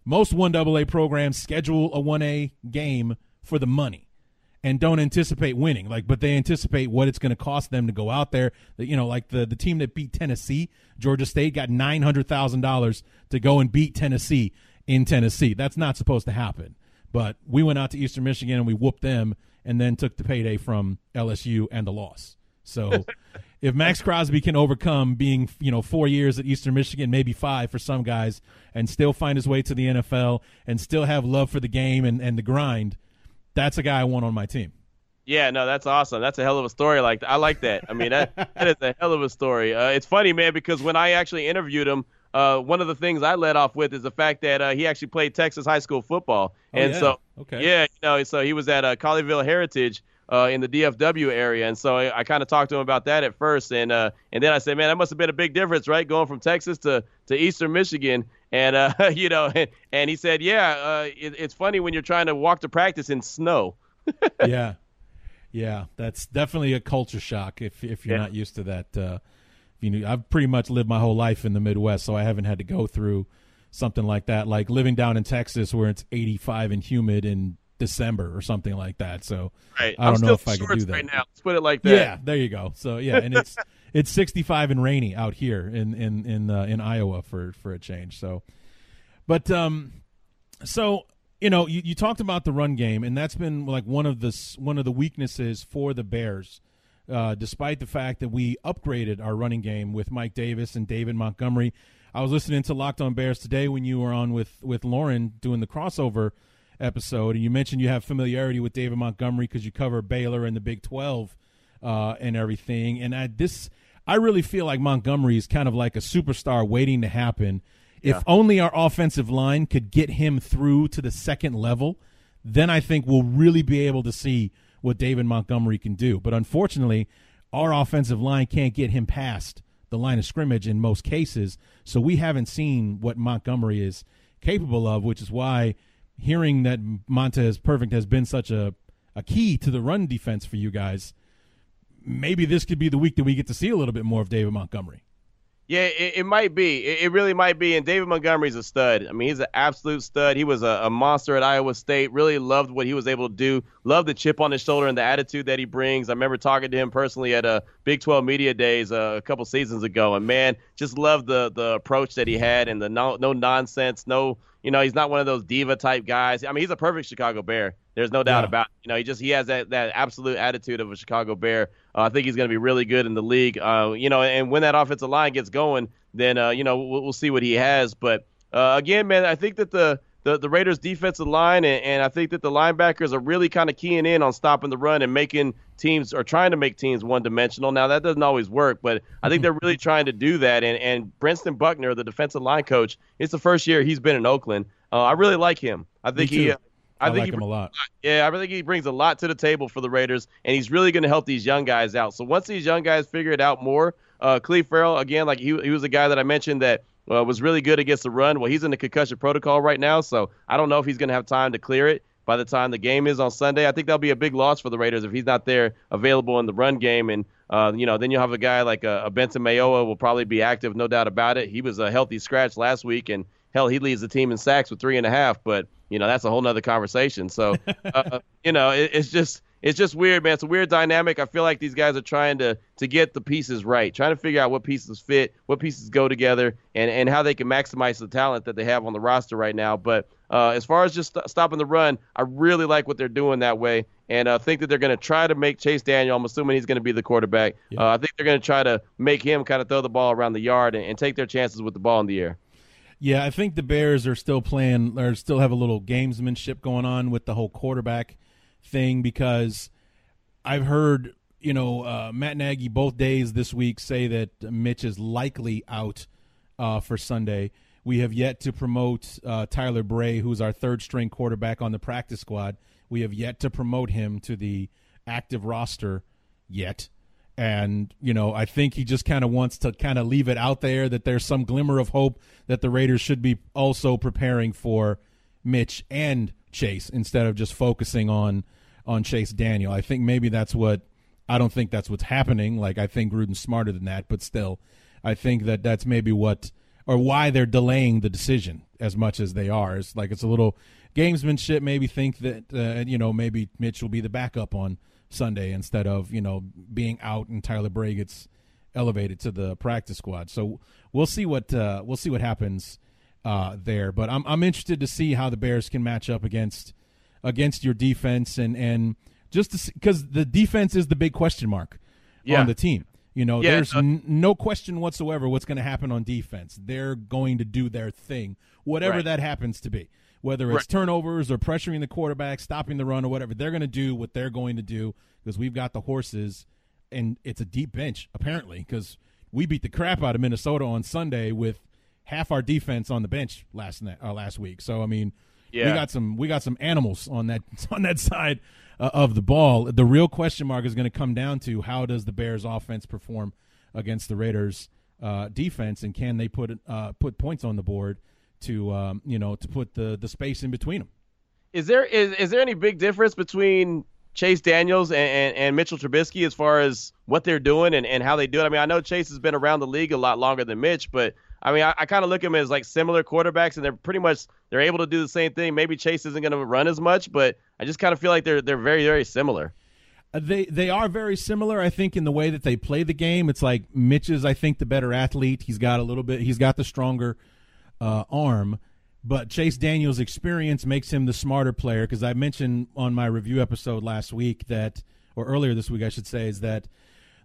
most one AA programs schedule a one A game for the money." And don't anticipate winning. Like, but they anticipate what it's going to cost them to go out there. You know, like the the team that beat Tennessee, Georgia State, got nine hundred thousand dollars to go and beat Tennessee in Tennessee. That's not supposed to happen. But we went out to Eastern Michigan and we whooped them, and then took the payday from LSU and the loss. So. *laughs* if Maxx Crosby can overcome being, you know, four years at Eastern Michigan, maybe five for some guys, and still find his way to the NFL and still have love for the game and, and the grind, that's a guy I want on my team. Yeah, no, that's awesome. That's a hell of a story. Like I like that. I mean, that *laughs* that is a hell of a story. Uh, it's funny, man, because when I actually interviewed him, uh, one of the things I led off with is the fact that uh, he actually played Texas high school football, oh, and yeah. so okay. yeah, you know, so he was at uh, Colleyville Heritage. Uh, in the DFW area, and so I, I kind of talked to him about that at first, and uh, and then I said, man, that must have been a big difference, right, going from Texas to, to Eastern Michigan, and uh, *laughs* you know, and, *laughs* and he said, yeah, uh, it, it's funny when you're trying to walk to practice in snow. *laughs* yeah, yeah, that's definitely a culture shock if if you're Yeah. not used to that. Uh, you know, I've pretty much lived my whole life in the Midwest, so I haven't had to go through something like that. Like living down in Texas, where it's 85 and humid in December or something like that. So Right. I don't I'm know if I could do that. right now. Let's put it like that. yeah, there you go. So yeah, and it's it's 65 and rainy out here in in in uh, in Iowa for for a change. So, but um, so you know, you, you talked about the run game, and that's been like one of the one of the weaknesses for the Bears. Uh, despite the fact that we upgraded our running game with Mike Davis and David Montgomery, I was listening to Locked On Bears today when you were on with with Lauren doing the crossover episode, and you mentioned you have familiarity with David Montgomery because you cover Baylor and the Big Twelve uh, and everything. And I, this, I really feel like Montgomery is kind of like a superstar waiting to happen. If only our offensive line could get him through to the second level, then I think we'll really be able to see what David Montgomery can do. But unfortunately, our offensive line can't get him past the line of scrimmage in most cases. So we haven't seen what Montgomery is capable of, which is why hearing that Vontaze Burfict has been such a, a key to the run defense for you guys, maybe this could be the week that we get to see a little bit more of David Montgomery. Yeah, it, it might be. It, it really might be. And David Montgomery's a stud. I mean, he's an absolute stud. He was a, a monster at Iowa State. Really loved what he was able to do. Loved the chip on his shoulder and the attitude that he brings. I remember talking to him personally at a Big 12 Media Days uh, a couple seasons ago, and man, just loved the the approach that he had and the no no nonsense, no. You know, he's not one of those diva type guys. I mean, he's a perfect Chicago Bear. There's no doubt Yeah. about it. You know, he just he has that that absolute attitude of a Chicago Bear. Uh, I think he's going to be really good in the league. Uh, you know, and when that offensive line gets going, then uh, you know we'll, we'll see what he has. But uh, again, man, I think that the the, the Raiders defensive line and, and I think that the linebackers are really kind of keying in on stopping the run and making teams or trying to make teams one dimensional. Now that doesn't always work, but I think they're really trying to do that. And and Brentson Buckner, the defensive line coach, it's the first year he's been in Oakland. Uh, I really like him. I think he. I, I, think like he him a lot. yeah, I really think he brings a lot to the table for the Raiders, and he's really going to help these young guys out. So once these young guys figure it out more, uh, Clelin Ferrell again, like he he was a guy that I mentioned that uh, was really good against the run. Well, he's in the concussion protocol right now, so I don't know if he's going to have time to clear it by the time the game is on Sunday. I think that'll be a big loss for the Raiders if he's not there available in the run game, and uh, you know then you'll have a guy like uh, a Benson Mayowa will probably be active, no doubt about it. He was a healthy scratch last week, and hell, he leads the team in sacks with three and a half, but you know that's a whole nother conversation. So, *laughs* uh, you know, it, it's just it's just weird, man. It's a weird dynamic. I feel like these guys are trying to to get the pieces right, trying to figure out what pieces fit, what pieces go together, and and how they can maximize the talent that they have on the roster right now. But uh, as far as just st- stopping the run, I really like what they're doing that way, and uh, think that they're going to try to make Chase Daniel. I'm assuming he's going to be the quarterback. Yeah. Uh, I think they're going to try to make him kind of throw the ball around the yard and, and take their chances with the ball in the air. Yeah, I think the Bears are still playing or still have a little gamesmanship going on with the whole quarterback thing because I've heard, you know, uh, Matt Nagy both days this week say that Mitch is likely out uh, for Sunday. We have yet to promote uh, Tyler Bray, who's our third string quarterback on the practice squad. We have yet to promote him to the active roster yet. And, you know, I think he just kind of wants to kind of leave it out there that there's some glimmer of hope that the Raiders should be also preparing for Mitch and Chase instead of just focusing on on Chase Daniel. I think maybe that's what I don't think that's what's happening. Like I think Gruden's smarter than that, but still, I think that that's maybe what or why they're delaying the decision as much as they are. It's like it's a little gamesmanship. Maybe think that uh, you know maybe Mitch will be the backup on Sunday instead of you know being out and Tyler Bray gets elevated to the practice squad. So we'll see what uh, we'll see what happens uh, there. But I'm I'm interested to see how the Bears can match up against against your defense and and just because the defense is the big question mark yeah. on the team. You know, yeah, there's uh, n- no question whatsoever what's going to happen on defense. They're going to do their thing, whatever right. that happens to be. Whether it's right. turnovers or pressuring the quarterback, stopping the run, or whatever, they're going to do what they're going to do because we've got the horses, and it's a deep bench apparently because we beat the crap out of Minnesota on Sunday with half our defense on the bench last night, uh, last week. So I mean, yeah. we got some we got some animals on that *laughs* on that side uh, of the ball. The real question mark is going to come down to how does the Bears offense perform against the Raiders uh, defense, and can they put uh, put points on the board to um, you know to put the the space in between them. Is there is is there any big difference between Chase Daniels and, and, and, Mitchell Trubisky as far as what they're doing and, and how they do it? I mean, I know Chase has been around the league a lot longer than Mitch, but I mean, I, I kind of look at them as like similar quarterbacks, and they're pretty much they're able to do the same thing. Maybe Chase isn't going to run as much, but I just kind of feel like they're they're very very similar. Uh, they they are very similar, I think, in the way that they play the game. It's like Mitch is, I think, the better athlete. He's got a little bit, he's got the stronger uh, arm, but Chase Daniels' experience makes him the smarter player. Because I mentioned on my review episode last week that, or earlier this week, I should say, is that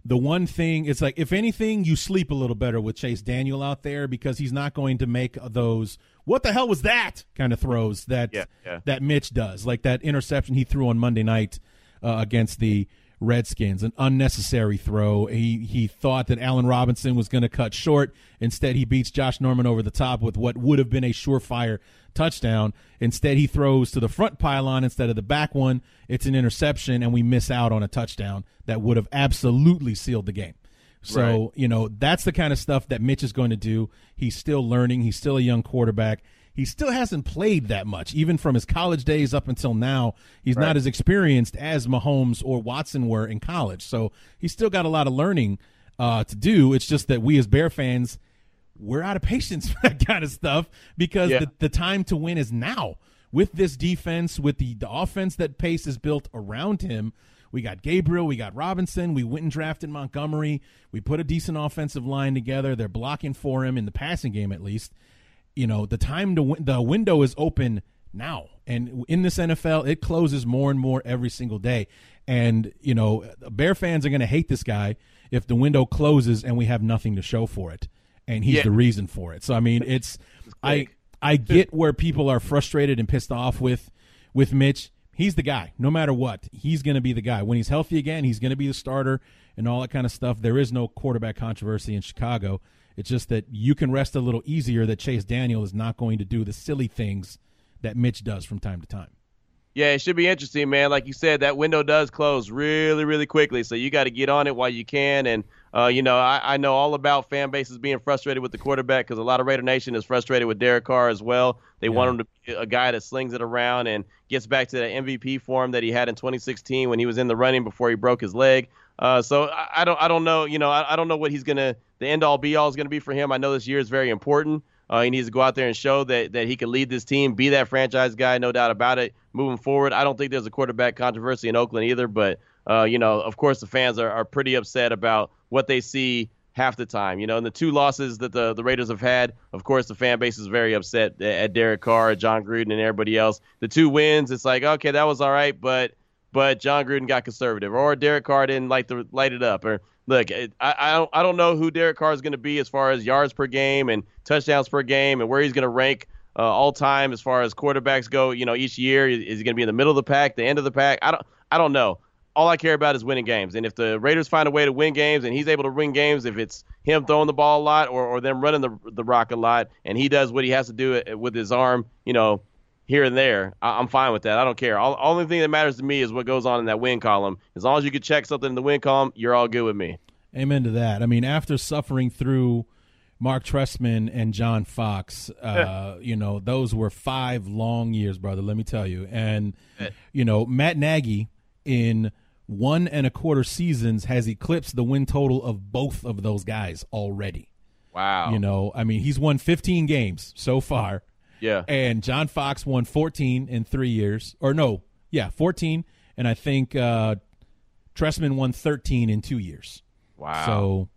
the one thing it's like if anything you sleep a little better with Chase Daniel out there because he's not going to make those what the hell was that kind of throws that yeah, yeah. that Mitch does like that interception he threw on Monday night uh, against the Redskins an unnecessary throw he he thought that Allen Robinson was going to cut short instead he beats Josh Norman over the top with what would have been a surefire touchdown. Instead, he throws to the front pylon instead of the back one. It's an interception, and we miss out on a touchdown that would have absolutely sealed the game. So, right. you know, that's the kind of stuff that Mitch is going to do. He's still learning, he's still a young quarterback. He still hasn't played that much, even from his college days up until now. He's right. not as experienced as Mahomes or Watson were in college. So he's still got a lot of learning uh, to do. It's just that we as Bear fans we're out of patience *laughs* for that kind of stuff because yeah. the, the time to win is now. With this defense, with the, the offense that Pace is built around him, we got Gabriel, we got Robinson, we went and drafted Montgomery. We put a decent offensive line together. They're blocking for him in the passing game, at least. You know, the time to win, the window is open now. And in this NFL, it closes more and more every single day. And, you know, Bear fans are going to hate this guy if the window closes and we have nothing to show for it and he's yeah. the reason for it. So I mean, it's *laughs* I I get where people are frustrated and pissed off with with Mitch. He's the guy. No matter what, he's going to be the guy. When he's healthy again, he's going to be the starter and all that kind of stuff. There is no quarterback controversy in Chicago. It's just that you can rest a little easier that Chase Daniel is not going to do the silly things that Mitch does from time to time. Yeah, it should be interesting, man. Like you said, that window does close really, really quickly. So you got to get on it while you can. And, uh, you know, I, I know all about fan bases being frustrated with the quarterback because a lot of Raider Nation is frustrated with Derek Carr as well. They yeah. want him to be a guy that slings it around and gets back to the MVP form that he had in 2016 when he was in the running before he broke his leg. Uh, so I, I don't, I don't know, you know, I, I don't know what he's gonna, the end all be all is gonna be for him. I know this year is very important. Uh, he needs to go out there and show that, that he can lead this team, be that franchise guy, no doubt about it, moving forward. I don't think there's a quarterback controversy in Oakland either, but, uh, you know, of course, the fans are, are pretty upset about what they see half the time. You know, and the two losses that the, the Raiders have had, of course, the fan base is very upset at Derek Carr, Jon Gruden, and everybody else. The two wins, it's like, okay, that was all right, but but Jon Gruden got conservative, or Derek Carr didn't light the light it up, or look, I, I don't I don't know who Derek Carr is going to be as far as yards per game and touchdowns per game and where he's going to rank uh, all time as far as quarterbacks go. You know, each year is he going to be in the middle of the pack, the end of the pack? I don't I don't know. All I care about is winning games, and if the Raiders find a way to win games, and he's able to win games, if it's him throwing the ball a lot or, or them running the the rock a lot, and he does what he has to do with his arm, you know, here and there, I- am fine with that. I don't care. All only thing that matters to me is what goes on in that win column. As long as you can check something in the win column, you're all good with me. Amen to that. I mean, after suffering through Marc Trestman and John Fox, uh, *laughs* you know, those were five long years, brother. Let me tell you. And you know, Matt Nagy in one and a quarter seasons has eclipsed the win total of both of those guys already. Wow. You know, I mean, he's won 15 games so far. Yeah. And John Fox won 14 in three years. Or no, yeah, 14. And I think uh, Trestman won 13 in two years. Wow. So,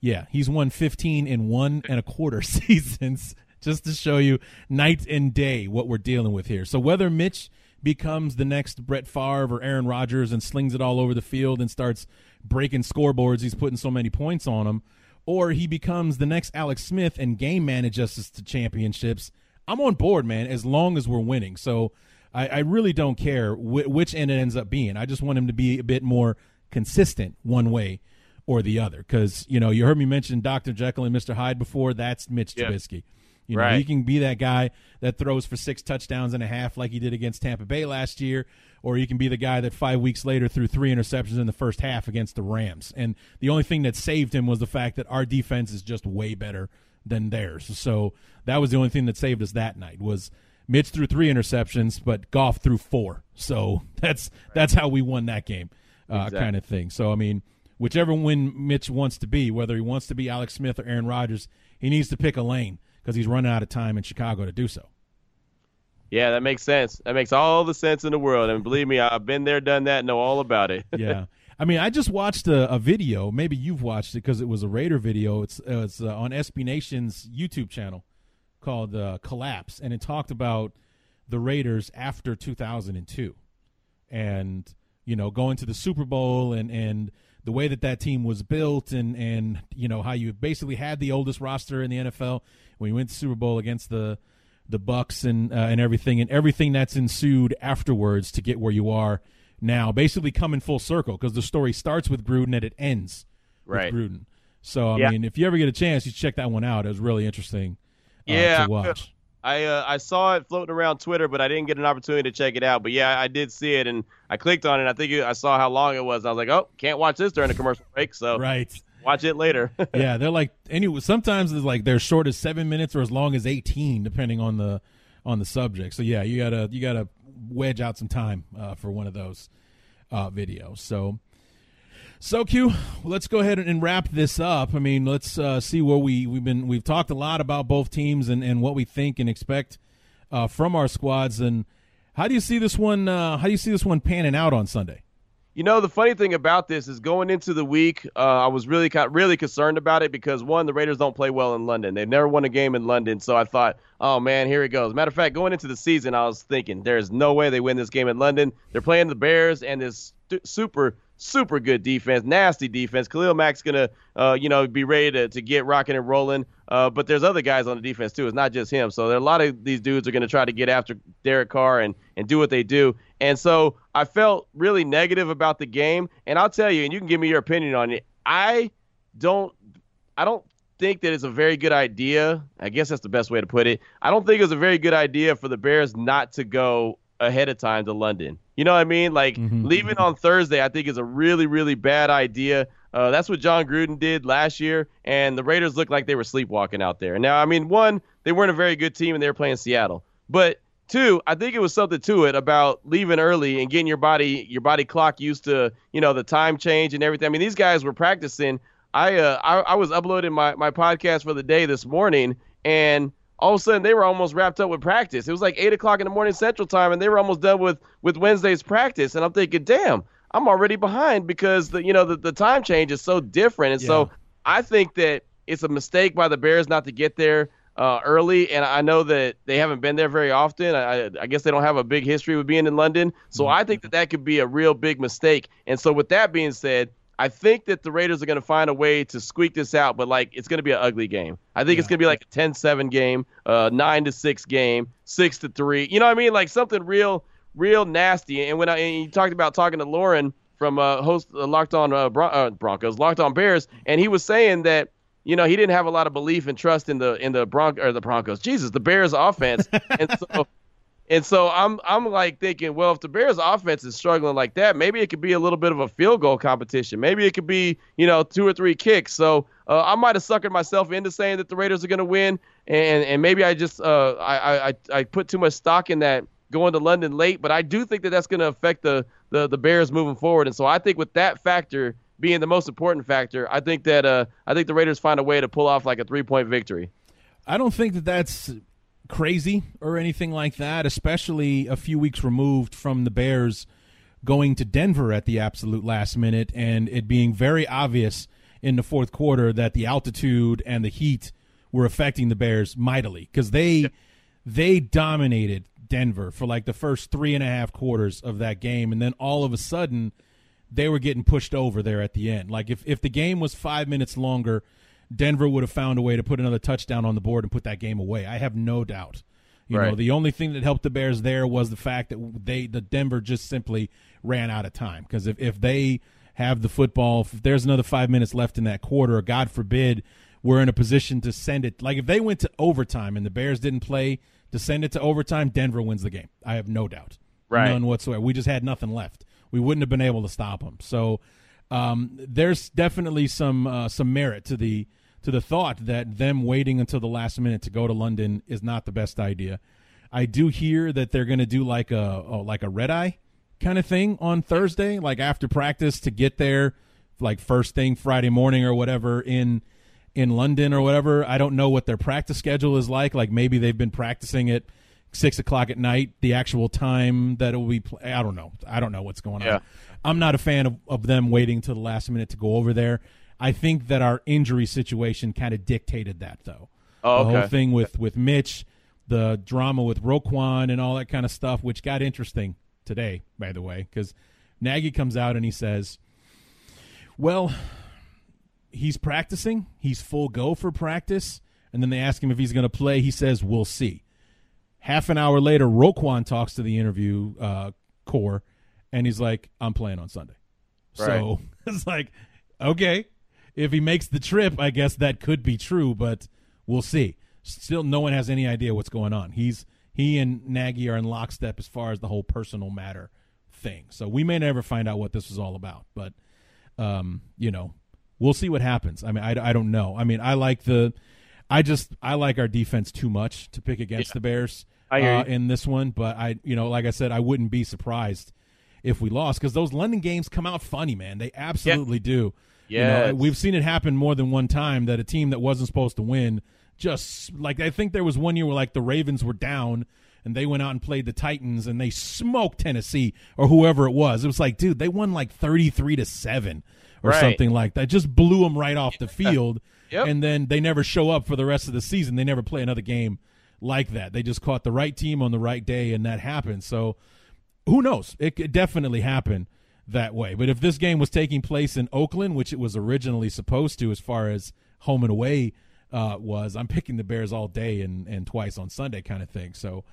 yeah, he's won 15 in one and a quarter *laughs* seasons just to show you night and day what we're dealing with here. So, whether Mitch becomes the next Brett Favre or Aaron Rodgers and slings it all over the field and starts breaking scoreboards, he's putting so many points on them, or he becomes the next Alex Smith and game manages us to championships, I'm on board, man, as long as we're winning. So, I, I really don't care wh- which end it ends up being. I just want him to be a bit more consistent one way or the other. Because you know, you heard me mention Dr. Jekyll and Mr. Hyde before. That's Mitch Yeah. Trubisky. You know, Right. he can be that guy that throws for six touchdowns and a half, like he did against Tampa Bay last year, or he can be the guy that five weeks later threw three interceptions in the first half against the Rams. And the only thing that saved him was the fact that our defense is just way better than theirs. So that was the only thing that saved us that night was Mitch threw three interceptions, but Goff threw four. So *laughs* that's that's how we won that game, uh, Exactly. kind of thing. So I mean, whichever win Mitch wants to be, whether he wants to be Alex Smith or Aaron Rodgers, he needs to pick a lane because he's running out of time in Chicago to do so. Yeah, that makes sense. That makes all the sense in the world. And believe me, I've been there, done that, know all about it. *laughs* yeah. I mean, I just watched a, a video. Maybe you've watched it because it was a Raider video. It's uh, it's uh, on SB Nation's YouTube channel called uh, Collapse, and it talked about the Raiders after 2002, and you know going to the Super Bowl and and the way that that team was built, and and you know how you basically had the oldest roster in the NFL when you went to Super Bowl against the the Bucs and uh, and everything and everything that's ensued afterwards to get where you are now, basically coming full circle because the story starts with Gruden and it ends Right. with Gruden. So I Yeah. mean, if you ever get a chance, you check that one out. It was really interesting. uh, Yeah, to watch. *laughs* I uh, I saw it floating around Twitter, but I didn't get an opportunity to check it out. But yeah, I did see it, and I clicked on it. I think it, I saw how long it was. I was like, oh, can't watch this during a commercial break, so Right. watch it later. *laughs* yeah, they're like anyway. Sometimes it's like they're short as seven minutes or as long as eighteen, depending on the on the subject. So yeah, you gotta you gotta wedge out some time uh, for one of those uh, videos. So. So Q, let's go ahead and wrap this up. I mean, let's uh, see where we we've been. We've talked a lot about both teams and, and what we think and expect uh, from our squads. And how do you see this one? Uh, how do you see this one panning out on Sunday? You know, the funny thing about this is going into the week, uh, I was really really concerned about it because one, the Raiders don't play well in London. They've never won a game in London, so I thought, oh man, here it goes. Matter of fact, going into the season, I was thinking, there's no way they win this game in London. They're playing the Bears and this stu- super super good defense, nasty defense. Khalil Mack's gonna, uh, you know, be ready to, to get rocking and rolling. Uh, but there's other guys on the defense too. It's not just him. So there are a lot of these dudes are gonna try to get after Derek Carr and and do what they do. And so I felt really negative about the game. And I'll tell you, and you can give me your opinion on it. I don't, I don't think that it's a very good idea. I guess that's the best way to put it. I don't think it's a very good idea for the Bears not to go ahead of time to London. You know what I mean? Like Mhm. leaving on Thursday, I think is a really, really bad idea. Uh, that's what Jon Gruden did last year, and the Raiders looked like they were sleepwalking out there. Now, I mean, one, they weren't a very good team, and they were playing Seattle. But two, I think it was something to it about leaving early and getting your body, your body clock used to, you know, the time change and everything. I mean, these guys were practicing. I, uh, I, I was uploading my my podcast for the day this morning, and all of a sudden they were almost wrapped up with practice. It was like eight o'clock in the morning Central Time, and they were almost done with with Wednesday's practice. And I'm thinking, damn, I'm already behind because the you know the, the time change is so different. And so I think that it's a mistake by the Bears not to get there uh, early. And I know that they haven't been there very often. I, I guess they don't have a big history with being in London. So I think that that could be a real big mistake. And so with that being said. I think that the Raiders are going to find a way to squeak this out, but like it's going to be an ugly game. I think it's going to be like a 10-7 game, uh, nine to six game, six to three. You know what I mean? Like something real, real nasty. And when I and you talked about talking to Lauren from uh, host uh, Locked On uh, Bron- uh, Broncos, Locked On Bears, and he was saying that you know he didn't have a lot of belief and trust in the in the Bron- or the Broncos. Jesus, the Bears offense, and so *laughs* And so I'm I'm like thinking, well, if the Bears offense is struggling like that, maybe it could be a little bit of a field goal competition. Maybe it could be, you know, two or three kicks. So uh, I might have suckered myself into saying that the Raiders are going to win, and and maybe I just uh, I, I I put too much stock in that going to London late. But I do think that that's going to affect the, the the Bears moving forward. And so I think with that factor being the most important factor, I think that uh I think the Raiders find a way to pull off like a three point victory. I don't think that that's crazy or anything like that, especially a few weeks removed from the Bears going to Denver at the absolute last minute and it being very obvious in the fourth quarter that the altitude and the heat were affecting the Bears mightily because they they dominated Denver for like the first three and a half quarters of that game, and then all of a sudden they were getting pushed over there at the end. Like if if the game was five minutes longer Denver would have found a way to put another touchdown on the board and put that game away. I have no doubt. You right. know, the only thing that helped the Bears there was the fact that they the Denver just simply ran out of time because if if they have the football, if there's another 5 minutes left in that quarter, God forbid we're in a position to send it like if they went to overtime and the Bears didn't play to send it to overtime, Denver wins the game. I have no doubt. Right. None whatsoever. We just had nothing left. We wouldn't have been able to stop them. So um, there's definitely some uh, some merit to the to the thought that them waiting until the last minute to go to London is not the best idea. I do hear that they're going to do like a, a like a red eye kind of thing on Thursday, like after practice to get there, like first thing Friday morning or whatever in in London or whatever. I don't know what their practice schedule is like. Like maybe they've been practicing at six o'clock at night, the actual time that it will be. I don't know. I don't know what's going yeah. on. I'm not a fan of, of them waiting to the last minute to go over there. I think that our injury situation kind of dictated that, though. Oh, okay. The whole thing with with Mitch, the drama with Roquan, and all that kind of stuff, which got interesting today, by the way, because Nagy comes out and he says, "Well, he's practicing. He's full go for practice." And then they ask him if he's going to play. He says, "We'll see." Half an hour later, Roquan talks to the interview uh, corps, and he's like, "I'm playing on Sunday." Right. So *laughs* it's like, okay, if he makes the trip, I guess that could be true, but we'll see. Still, no one has any idea what's going on. He's he and Nagy are in lockstep as far as the whole personal matter thing. So we may never find out what this was all about, but um, you know, we'll see what happens. I mean, I, I don't know. I mean, I like the, I just I like our defense too much to pick against yeah. the Bears uh, in this one, but I you know, like I said, I wouldn't be surprised if we lost because those London games come out funny, man. They absolutely yeah. do. Yeah, you know, we've seen it happen more than one time that a team that wasn't supposed to win just like I think there was one year where like the Ravens were down and they went out and played the Titans and they smoked Tennessee or whoever it was. It was like, dude, they won like 33 to 7 or right. something like that. Just blew them right off the *laughs* field. yep. And then they never show up for the rest of the season. They never play another game like that. They just caught the right team on the right day and that happened. So who knows? It could definitely happen that way. But if this game was taking place in Oakland, which it was originally supposed to, as far as home and away uh, was, I'm picking the Bears all day and, and twice on Sunday kind of thing. So,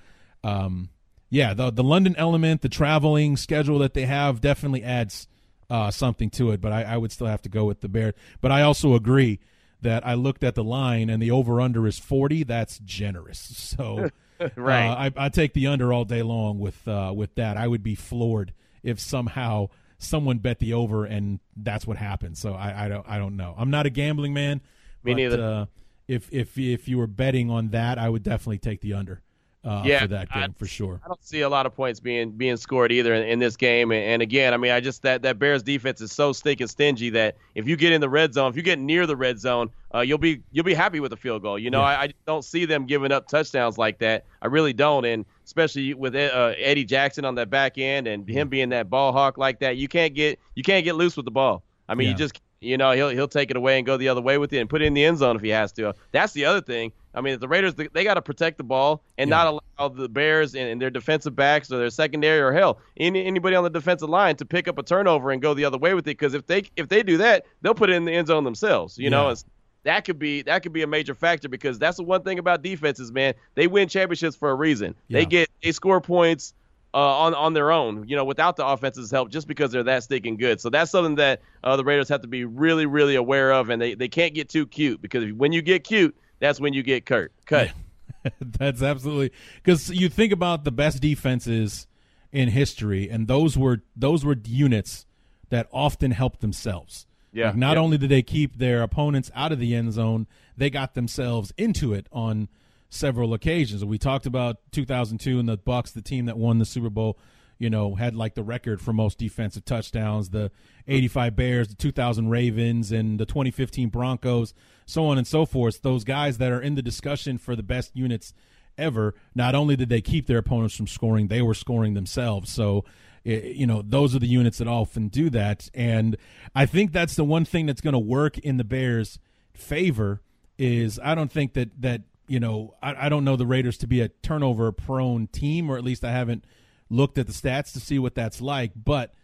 um, yeah, the the London element, the traveling schedule that they have, definitely adds uh, something to it. But I, I, would still have to go with the Bears. But I also agree that I looked at the line and the over under is 40. That's generous. *laughs* So. *laughs* right, uh, I, I take the under all day long with uh, with that. I would be floored if somehow someone bet the over and that's what happened. So I, I don't I don't know. I'm not a gambling man. Me but, neither. Uh, if if if you were betting on that, I would definitely take the under. Uh, yeah, for that game I, for sure. I don't see a lot of points being being scored either in, in this game. And, and, again, I mean, I just that that Bears defense is so stinking stingy that if you get in the red zone, if you get near the red zone, uh, you'll be you'll be happy with a field goal. You know, yeah. I, I don't see them giving up touchdowns like that. I really don't. And especially with uh, Eddie Jackson on that back end and him being that ball hawk like that, you can't get you can't get loose with the ball. I mean, yeah. you just you know he'll he'll take it away and go the other way with it and put it in the end zone if he has to. That's the other thing. I mean, the Raiders they got to protect the ball and yeah. not allow the Bears and, and, their defensive backs or their secondary or hell any, anybody on the defensive line to pick up a turnover and go the other way with it. Because if they if they do that, they'll put it in the end zone themselves. You yeah. know, it's, that could be that could be a major factor because that's the one thing about defenses, man. They win championships for a reason. Yeah. They get they score points uh, on on their own, you know, without the offense's help, just because they're that stinking good. So that's something that uh, the Raiders have to be really, really aware of, and they, they can't get too cute because when you get cute, that's when you get Kurt cut. *laughs* That's absolutely because you think about the best defenses in history, and those were those were units that often helped themselves. Yeah. Like not yeah. only did they keep their opponents out of the end zone, they got themselves into it on several occasions. We talked about 2002 and the Bucs, the team that won the Super Bowl. You know, had like the record for most defensive touchdowns. The 85 Bears, the 2000 Ravens, and the 2015 Broncos, so on and so forth. Those guys that are in the discussion for the best units ever. Not only did they keep their opponents from scoring, they were scoring themselves. So, eh, you know, those are the units that often do that. And I think that's the one thing that's going to work in the Bears' favor. Is I don't think that that you know I, I don't know the Raiders to be a turnover prone team, or at least I haven't looked at the stats to see what that's like, but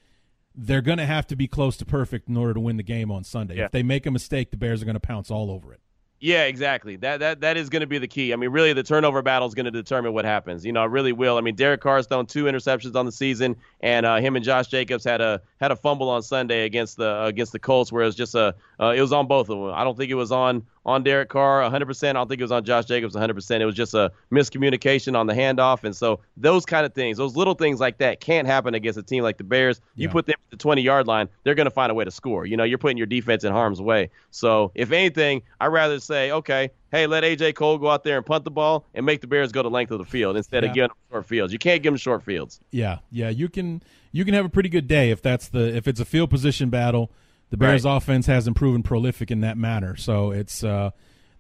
they're going to have to be close to perfect in order to win the game on Sunday. Yeah. If they make a mistake, the Bears are going to pounce all over it. Yeah, exactly. That that that is going to be the key. I mean, really, the turnover battle is going to determine what happens. You know, it really will. I mean, Derek Carr's thrown two interceptions on the season, and uh, him and Josh Jacobs had a had a fumble on Sunday against the against the Colts, where it was just a uh, it was on both of them. I don't think it was on on Derek Carr 100%. I don't think it was on Josh Jacobs 100%. It was just a miscommunication on the handoff, and so those kind of things, those little things like that, can't happen against a team like the Bears. You Yeah. put them at the 20 yard line, they're going to find a way to score. You know, you're putting your defense in harm's way. So if anything, I'd rather say, okay, hey, let AJ Cole go out there and punt the ball and make the Bears go the length of the field instead Yeah. of giving them short fields. You can't give them short fields. Yeah, yeah, you can you can have a pretty good day if that's the if it's a field position battle. The Bears' Right. offense hasn't proven prolific in that manner, so it's uh,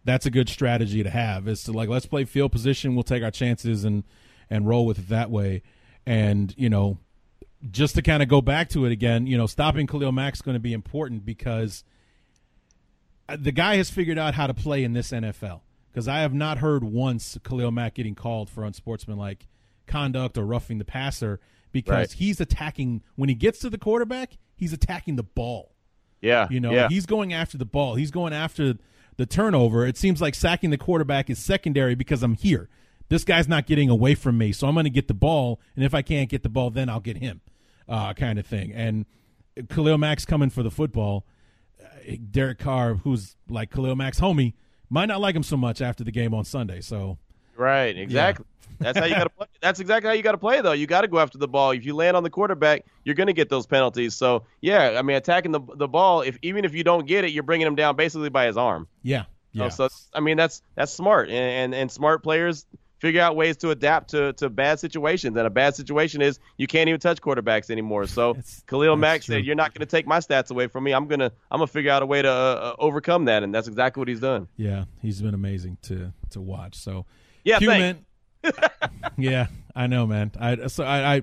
that's a good strategy to have. Is to like let's play field position, we'll take our chances and and roll with it that way. And you know, just to kind of go back to it again, you know, stopping Khalil Mack is going to be important because uh, the guy has figured out how to play in this NFL. Because I have not heard once Khalil Mack getting called for unsportsmanlike conduct or roughing the passer because Right. he's attacking when he gets to the quarterback, he's attacking the ball. Yeah. You know, yeah. he's going after the ball. He's going after the turnover. It seems like sacking the quarterback is secondary because I'm here. This guy's not getting away from me, so I'm going to get the ball, and if I can't get the ball, then I'll get him, uh, kind of thing. And Khalil Mack's coming for the football. Uh, Derek Carr, who's like Khalil Mack's homie, might not like him so much after the game on Sunday. So Right, exactly. That's how you got to play. That's exactly how you got to play, though. You got to go after the ball. If you land on the quarterback, you're going to get those penalties. So, yeah, I mean, attacking the the ball. If even if you don't get it, you're bringing him down basically by his arm. yeah, yeah, so I mean, that's that's smart, and, and and smart players figure out ways to adapt to to bad situations. And a bad situation is you can't even touch quarterbacks anymore. So It's- Khalil that's Mack true. said, "You're not going to take my stats away from me. I'm gonna I'm gonna figure out a way to uh, uh, overcome that." And that's exactly what he's done. yeah. He's been amazing to to watch. So Yeah, q-man *laughs* yeah, I know, man. I so I, I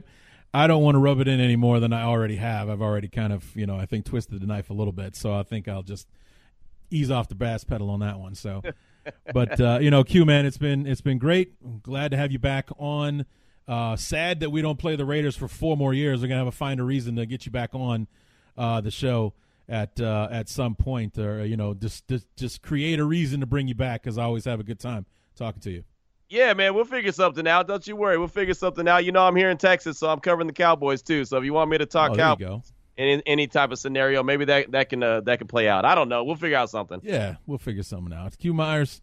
I don't want to rub it in any more than I already have. I've already kind of you know I think twisted the knife a little bit, so I think I'll just ease off the brass pedal on that one. So, *laughs* but uh, you know, Q man, it's been it's been great. I'm glad to have you back on. Uh, sad that we don't play the Raiders for four more years. We're gonna have to find a reason to get you back on uh, the show at uh, at some point, or you know, just just just create a reason to bring you back because I always have a good time talking to you. Yeah, man, we'll figure something out. Don't you worry. We'll figure something out. You know, I'm here in Texas, so I'm covering the Cowboys too. So if you want me to talk Oh, Cowboys go. in, any type of scenario, maybe that that can uh, that can play out. I don't know. We'll figure out something. Yeah, we'll figure something out. Q Myers,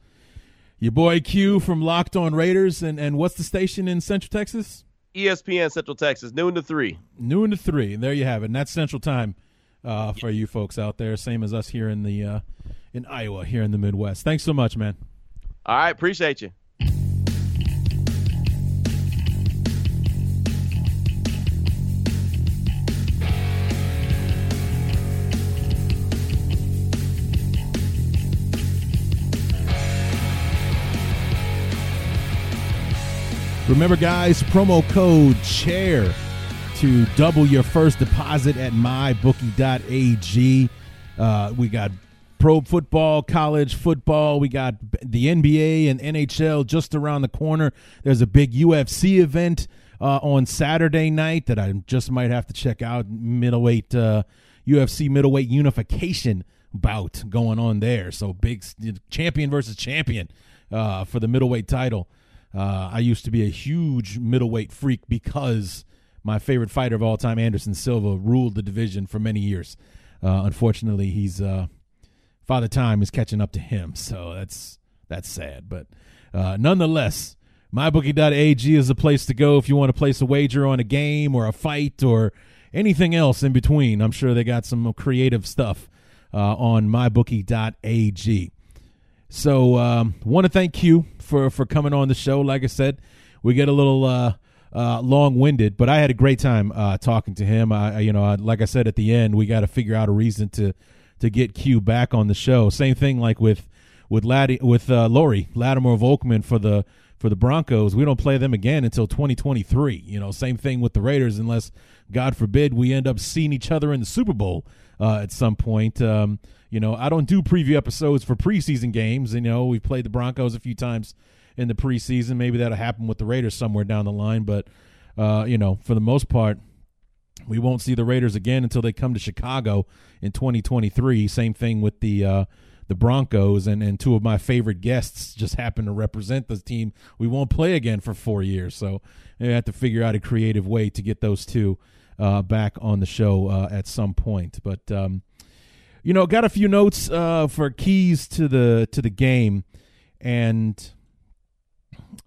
your boy Q from Locked On Raiders, and and what's the station in Central Texas? ESPN Central Texas, noon to three. Noon to three. There you have it. And that's Central Time uh, for you folks out there, same as us here in the uh, in Iowa, here in the Midwest. Thanks so much, man. All right, appreciate you. Remember, guys, promo code CHAIR to double your first deposit at mybookie.ag. Uh, we got pro football, college football. We got the NBA and NHL just around the corner. There's a big UFC event uh, on Saturday night that I just might have to check out. Middleweight uh, UFC middleweight unification bout going on there. So big champion versus champion uh, for the middleweight title. Uh, I used to be a huge middleweight freak because my favorite fighter of all time, Anderson Silva, ruled the division for many years. Uh, unfortunately, he's uh, Father Time is catching up to him, so that's that's sad. But uh, nonetheless, mybookie.ag is the place to go if you want to place a wager on a game or a fight or anything else in between. I'm sure they got some creative stuff uh, on mybookie.ag. So, um, want to thank Q for for coming on the show. Like I said, we get a little uh, uh, long winded, but I had a great time uh, talking to him. I, you know, I, like I said at the end, we got to figure out a reason to to get Q back on the show. Same thing like with with Laddie with uh, Lori Lattimore Volkman for the for the Broncos. We don't play them again until 2023. You know, same thing with the Raiders, unless God forbid we end up seeing each other in the Super Bowl uh, at some point. Um, you know, I don't do preview episodes for preseason games. You know, we've played the Broncos a few times in the preseason. Maybe that'll happen with the Raiders somewhere down the line, but uh, you know, for the most part, we won't see the Raiders again until they come to Chicago in 2023. Same thing with the uh, the Broncos, and, and two of my favorite guests just happen to represent the team. We won't play again for four years, so we have to figure out a creative way to get those two uh, back on the show uh, at some point. But um, you know, got a few notes uh, for keys to the to the game, and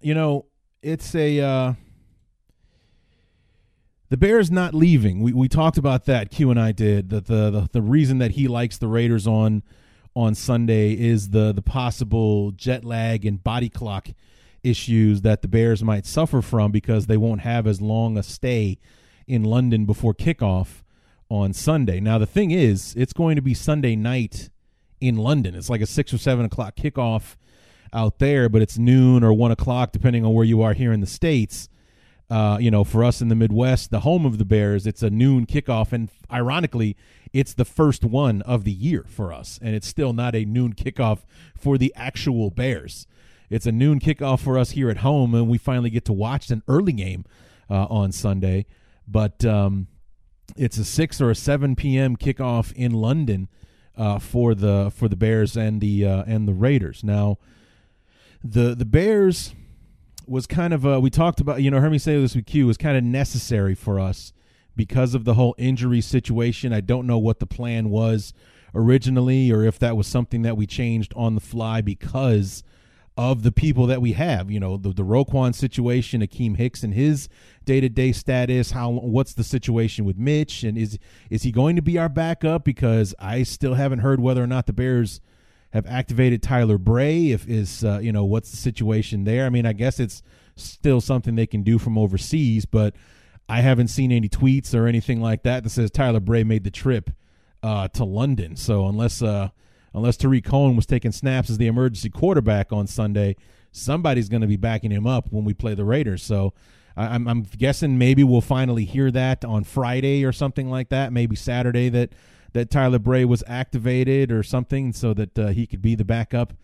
you know, it's a uh, the Bears not leaving. We we talked about that. Q and I did that. The, the the reason that he likes the Raiders on on Sunday is the the possible jet lag and body clock issues that the Bears might suffer from because they won't have as long a stay in London before kickoff on Sunday. Now the thing is, it's going to be Sunday night in London. It's like a six or seven o'clock kickoff out there, but it's noon or one o'clock depending on where you are here in the states uh, you know, for us in the Midwest, the home of the Bears, it's a noon kickoff, and ironically, it's the first one of the year for us, and it's still not a noon kickoff for the actual Bears. It's a noon kickoff for us here at home, and we finally get to watch an early game uh, on Sunday. But um, it's a six or a seven p.m. kickoff in London uh, for the for the Bears and the uh, and the Raiders. Now, the the Bears was kind of uh, we talked about you know heard me say this with Q was kind of necessary for us because of the whole injury situation. I don't know what the plan was originally or if that was something that we changed on the fly because of the people that we have. You know, the, the Roquan situation, Akiem Hicks and his day to day status. How what's the situation with Mitch and is is he going to be our backup? Because I still haven't heard whether or not the Bears have activated Tyler Bray. If is uh, you know what's the situation there? I mean, I guess it's still something they can do from overseas, but I haven't seen any tweets or anything like that that says Tyler Bray made the trip uh, to London. So unless uh, unless Tarik Cohen was taking snaps as the emergency quarterback on Sunday, somebody's going to be backing him up when we play the Raiders. So. I'm, I'm guessing maybe we'll finally hear that on Friday or something like that. Maybe Saturday that that Tyler Bray was activated or something so that uh, he could be the backup,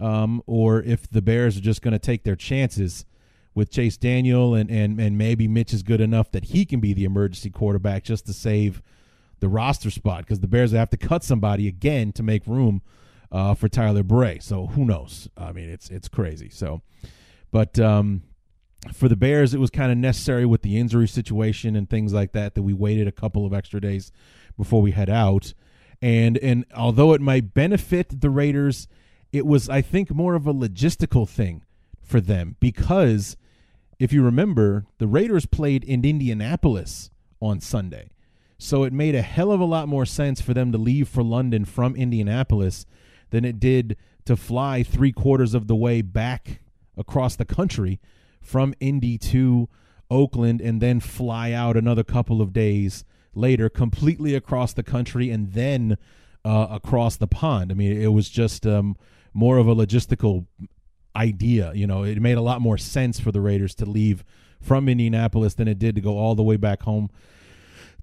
um, or if the Bears are just going to take their chances with Chase Daniel and, and and maybe Mitch is good enough that he can be the emergency quarterback just to save the roster spot because the Bears have to cut somebody again to make room uh, for Tyler Bray. So who knows? I mean, it's it's crazy. So, but um, for the Bears, it was kind of necessary with the injury situation and things like that that we waited a couple of extra days before we head out. And and although it might benefit the Raiders, it was I think more of a logistical thing for them because if you remember, the Raiders played in Indianapolis on Sunday. So it made a hell of a lot more sense for them to leave for London from Indianapolis than it did to fly three quarters of the way back across the country from Indy to Oakland and then fly out another couple of days later, completely across the country and then uh, across the pond. I mean, it was just um, more of a logistical idea. You know, it made a lot more sense for the Raiders to leave from Indianapolis than it did to go all the way back home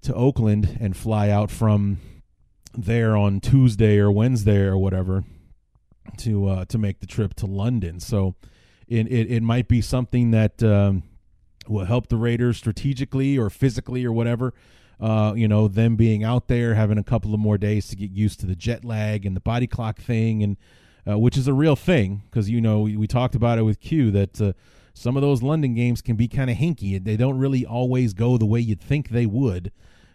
to Oakland and fly out from there on Tuesday or Wednesday or whatever to uh, to make the trip to London. So it it, it might be something that um, will help the Raiders strategically or physically or whatever uh, you know, them being out there, having a couple of more days to get used to the jet lag and the body clock thing, and uh, which is a real thing because you know we, we, talked about it with Q that uh, some of those London games can be kind of hinky. They don't really always go the way you'd think they would,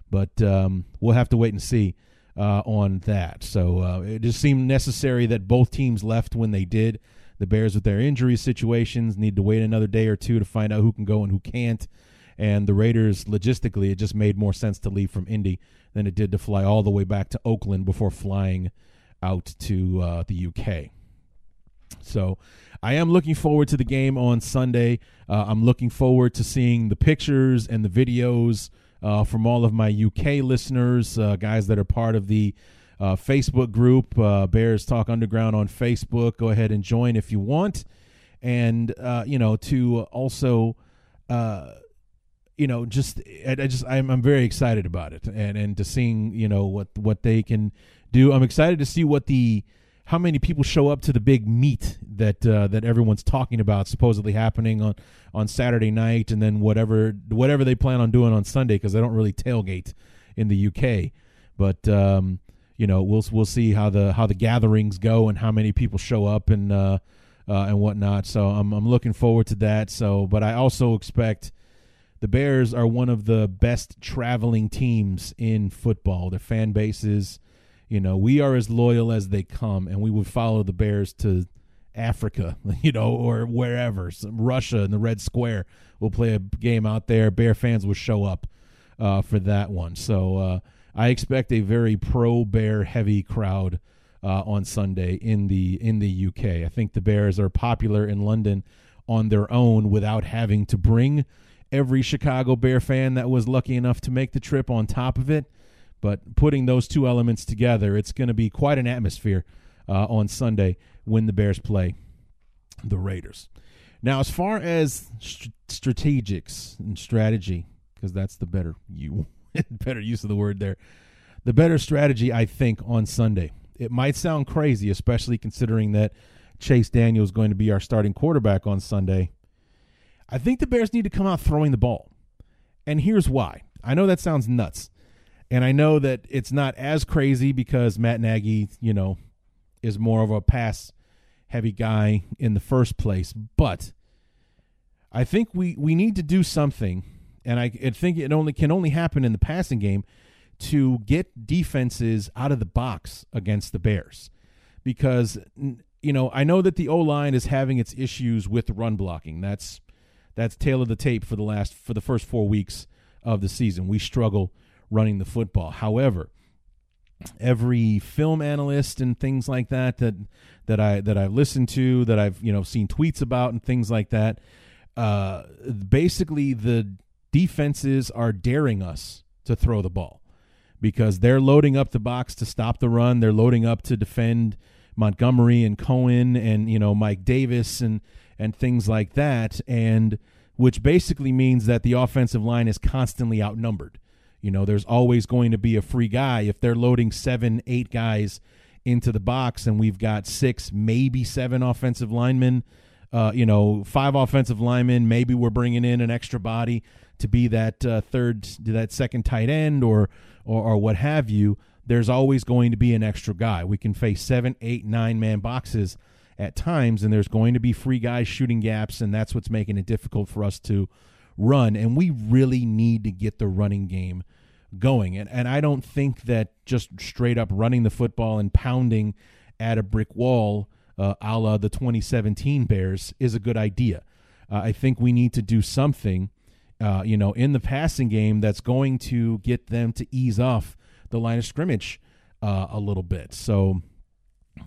but um, we'll have to wait and see uh, on that. So uh, it just seemed necessary that both teams left when they did. The Bears, with their injury situations, need to wait another day or two to find out who can go and who can't. And the Raiders, logistically, it just made more sense to leave from Indy than it did to fly all the way back to Oakland before flying out to uh, the UK. So I am looking forward to the game on Sunday. Uh, I'm looking forward to seeing the pictures and the videos uh, from all of my UK listeners, uh, guys that are part of the uh, Facebook group, uh, Bears Talk Underground on Facebook. Go ahead and join if you want. And, uh, you know, to also you know, just I, I just I'm, I'm very excited about it, and and to seeing you know what what they can do. I'm excited to see what the how many people show up to the big meet that uh, that everyone's talking about, supposedly happening on on Saturday night, and then whatever whatever they plan on doing on Sunday, because I don't really tailgate in the UK, but. Um, you know, we'll we'll see how the how the gatherings go and how many people show up and uh, uh, and whatnot. So I'm I'm looking forward to that. So, but I also expect the Bears are one of the best traveling teams in football. Their fan bases, you know, we are as loyal as they come, and we would follow the Bears to Africa, *laughs* you know, or wherever. Some Russia and the Red Square will play a game out there. Bear fans will show up uh, for that one. So uh, I expect a very pro Bear heavy crowd uh, on Sunday in the in the UK. I think the Bears are popular in London on their own without having to bring every Chicago Bear fan that was lucky enough to make the trip on top of it. But putting those two elements together, it's going to be quite an atmosphere uh, on Sunday when the Bears play the Raiders. Now, as far as st- strategics and strategy, because that's the better you *laughs* better use of the word there, the better strategy I think on Sunday. It might sound crazy, especially considering that Chase Daniel is going to be our starting quarterback on Sunday. I think the Bears need to come out throwing the ball. And here's why. I know that sounds nuts. And I know that it's not as crazy because Matt Nagy, you know, is more of a pass heavy guy in the first place. But I think we, we need to do something, and I, I think it only can only happen in the passing game to get defenses out of the box against the Bears. Because you know, I know that the O line is having its issues with run blocking. That's that's tale of the tape for the last for the first four weeks of the season. We struggle running the football. However, every film analyst and things like that that that I that I've listened to, that I've you know seen tweets about and things like that, uh, basically the defenses are daring us to throw the ball because they're loading up the box to stop the run. They're loading up to defend Montgomery and Cohen and you know Mike Davis and and things like that, and which basically means that the offensive line is constantly outnumbered. You know, there's always going to be a free guy if they're loading seven, eight guys into the box, and we've got six, maybe seven offensive linemen. Uh, you know, five offensive linemen. Maybe we're bringing in an extra body to be that uh, third, that second tight end, or, or or what have you. There's always going to be an extra guy. We can face seven, eight, nine man boxes at times, and there's going to be free guys shooting gaps, and that's what's making it difficult for us to run. And we really need to get the running game going. And, and I don't think that just straight up running the football and pounding at a brick wall, uh, a la the 2017 Bears, is a good idea. Uh, I think we need to do something, uh, you know, in the passing game that's going to get them to ease off the line of scrimmage uh, a little bit. So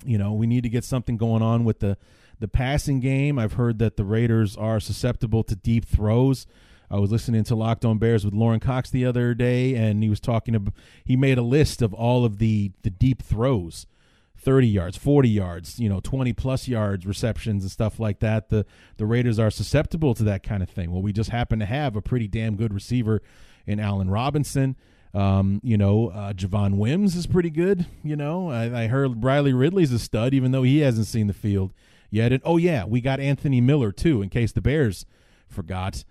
you know, we need to get something going on with the the passing game. I've heard that the Raiders are susceptible to deep throws. I was listening to Locked On Bears with Lorin Cox the other day, and he was talking about he made a list of all of the the deep throws. 30 yards, 40 yards, you know, 20 plus yards receptions and stuff like that. The the Raiders are susceptible to that kind of thing. Well, we just happen to have a pretty damn good receiver in Allen Robinson. Um, you know, uh, Javon Wims is pretty good. You know, I, I, heard Riley Ridley's a stud, even though he hasn't seen the field yet. And oh yeah, we got Anthony Miller too, in case the Bears forgot.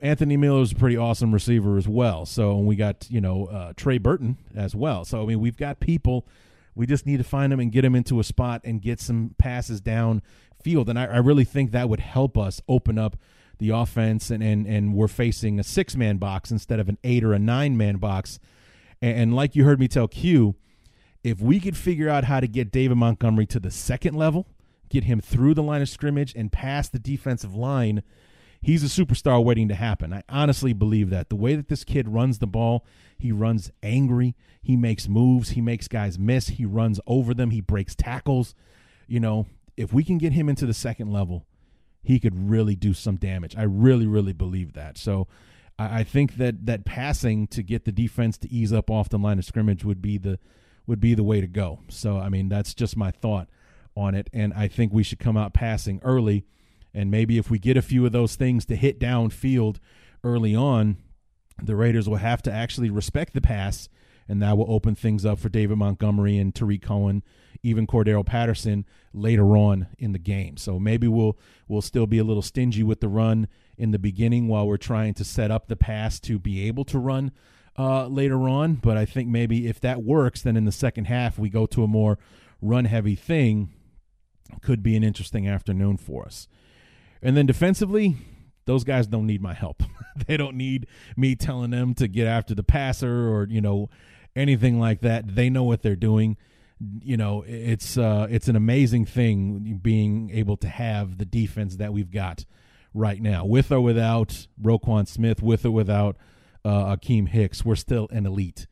Anthony Miller is a pretty awesome receiver as well. So we got you know uh, Trey Burton as well. So I mean, we've got people. We just need to find them and get them into a spot and get some passes down field. And I, I really think that would help us open up the offense and and, and we're facing a six man box instead of an eight or a nine man box. And, and like you heard me tell Q, if we could figure out how to get David Montgomery to the second level, get him through the line of scrimmage and past the defensive line, he's a superstar waiting to happen. I honestly believe that. The way that this kid runs the ball, he runs angry, he makes moves, he makes guys miss, he runs over them, he breaks tackles. You know, if we can get him into the second level, he could really do some damage. I really, really believe that. So I, think that that passing to get the defense to ease up off the line of scrimmage would be the would be the way to go. So I mean that's just my thought on it. And I think we should come out passing early. And maybe if we get a few of those things to hit downfield early on, the Raiders will have to actually respect the pass, and that will open things up for David Montgomery and Tarik Cohen, even Cordarrelle Patterson later on in the game. So maybe we'll we'll still be a little stingy with the run in the beginning while we're trying to set up the pass to be able to run uh, later on. But I think maybe if that works, then in the second half we go to a more run heavy thing. Could be an interesting afternoon for us. And then defensively, those guys don't need my help. *laughs* they don't need me telling them to get after the passer or, you know, anything like that. They know what they're doing. You know, it's uh it's an amazing thing being able to have the defense that we've got right now. With or without Roquan Smith, with or without uh Akiem Hicks, we're still an elite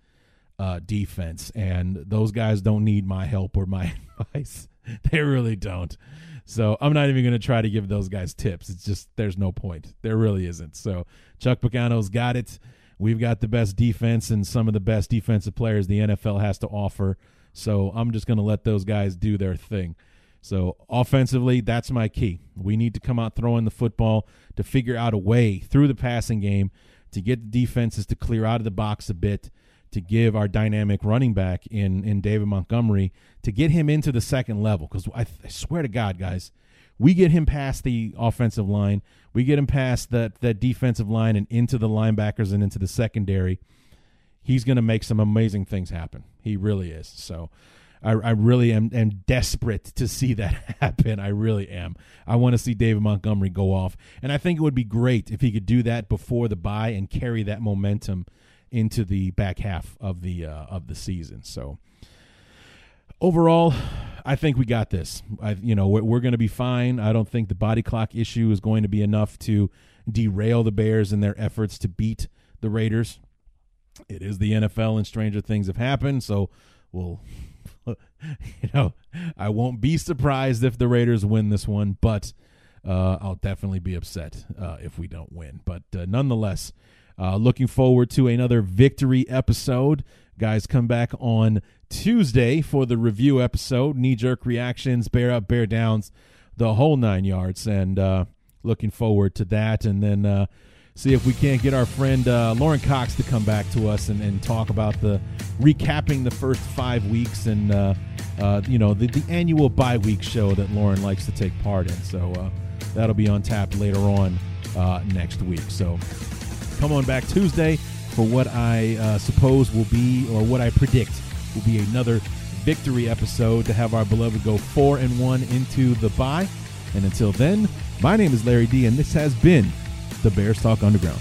uh defense and those guys don't need my help or my *laughs* advice. *laughs* They really don't. So I'm not even going to try to give those guys tips. It's just there's no point. There really isn't. So Chuck Pagano's got it. We've got the best defense and some of the best defensive players the NFL has to offer. So I'm just going to let those guys do their thing. So offensively, that's my key. We need to come out throwing the football to figure out a way through the passing game to get the defenses to clear out of the box a bit to give our dynamic running back in in David Montgomery to get him into the second level because I, I, swear to God, guys, we get him past the offensive line, we get him past that that defensive line and into the linebackers and into the secondary. He's going to make some amazing things happen. He really is. So. I, I really am, am desperate to see that *laughs* happen. I really am. I want to see David Montgomery go off. And I think it would be great if he could do that before the bye and carry that momentum into the back half of the uh, of the season. So overall, I think we got this. I, you know, we're, we're going to be fine. I don't think the body clock issue is going to be enough to derail the Bears in their efforts to beat the Raiders. It is the NFL, and stranger things have happened. So we'll, *laughs* you know, I won't be surprised if the Raiders win this one, but uh, I'll definitely be upset uh, if we don't win. But uh, nonetheless, uh, looking forward to another victory episode. Guys, come back on Tuesday for the review episode. Knee jerk reactions, bear up, bear downs, the whole nine yards. And uh, looking forward to that. And then uh, see if we can't get our friend uh, Lorin Cox to come back to us and, and, talk about the recapping the first five weeks and, uh, uh, you know, the, the annual bye week show that Lorin likes to take part in. So that'll be on tap later on next week. So come on back Tuesday for what I uh, suppose will be, or what I predict will be another victory episode to have our beloved go four and one into the bye. And until then, my name is Larry D, and this has been the Bears Talk Underground.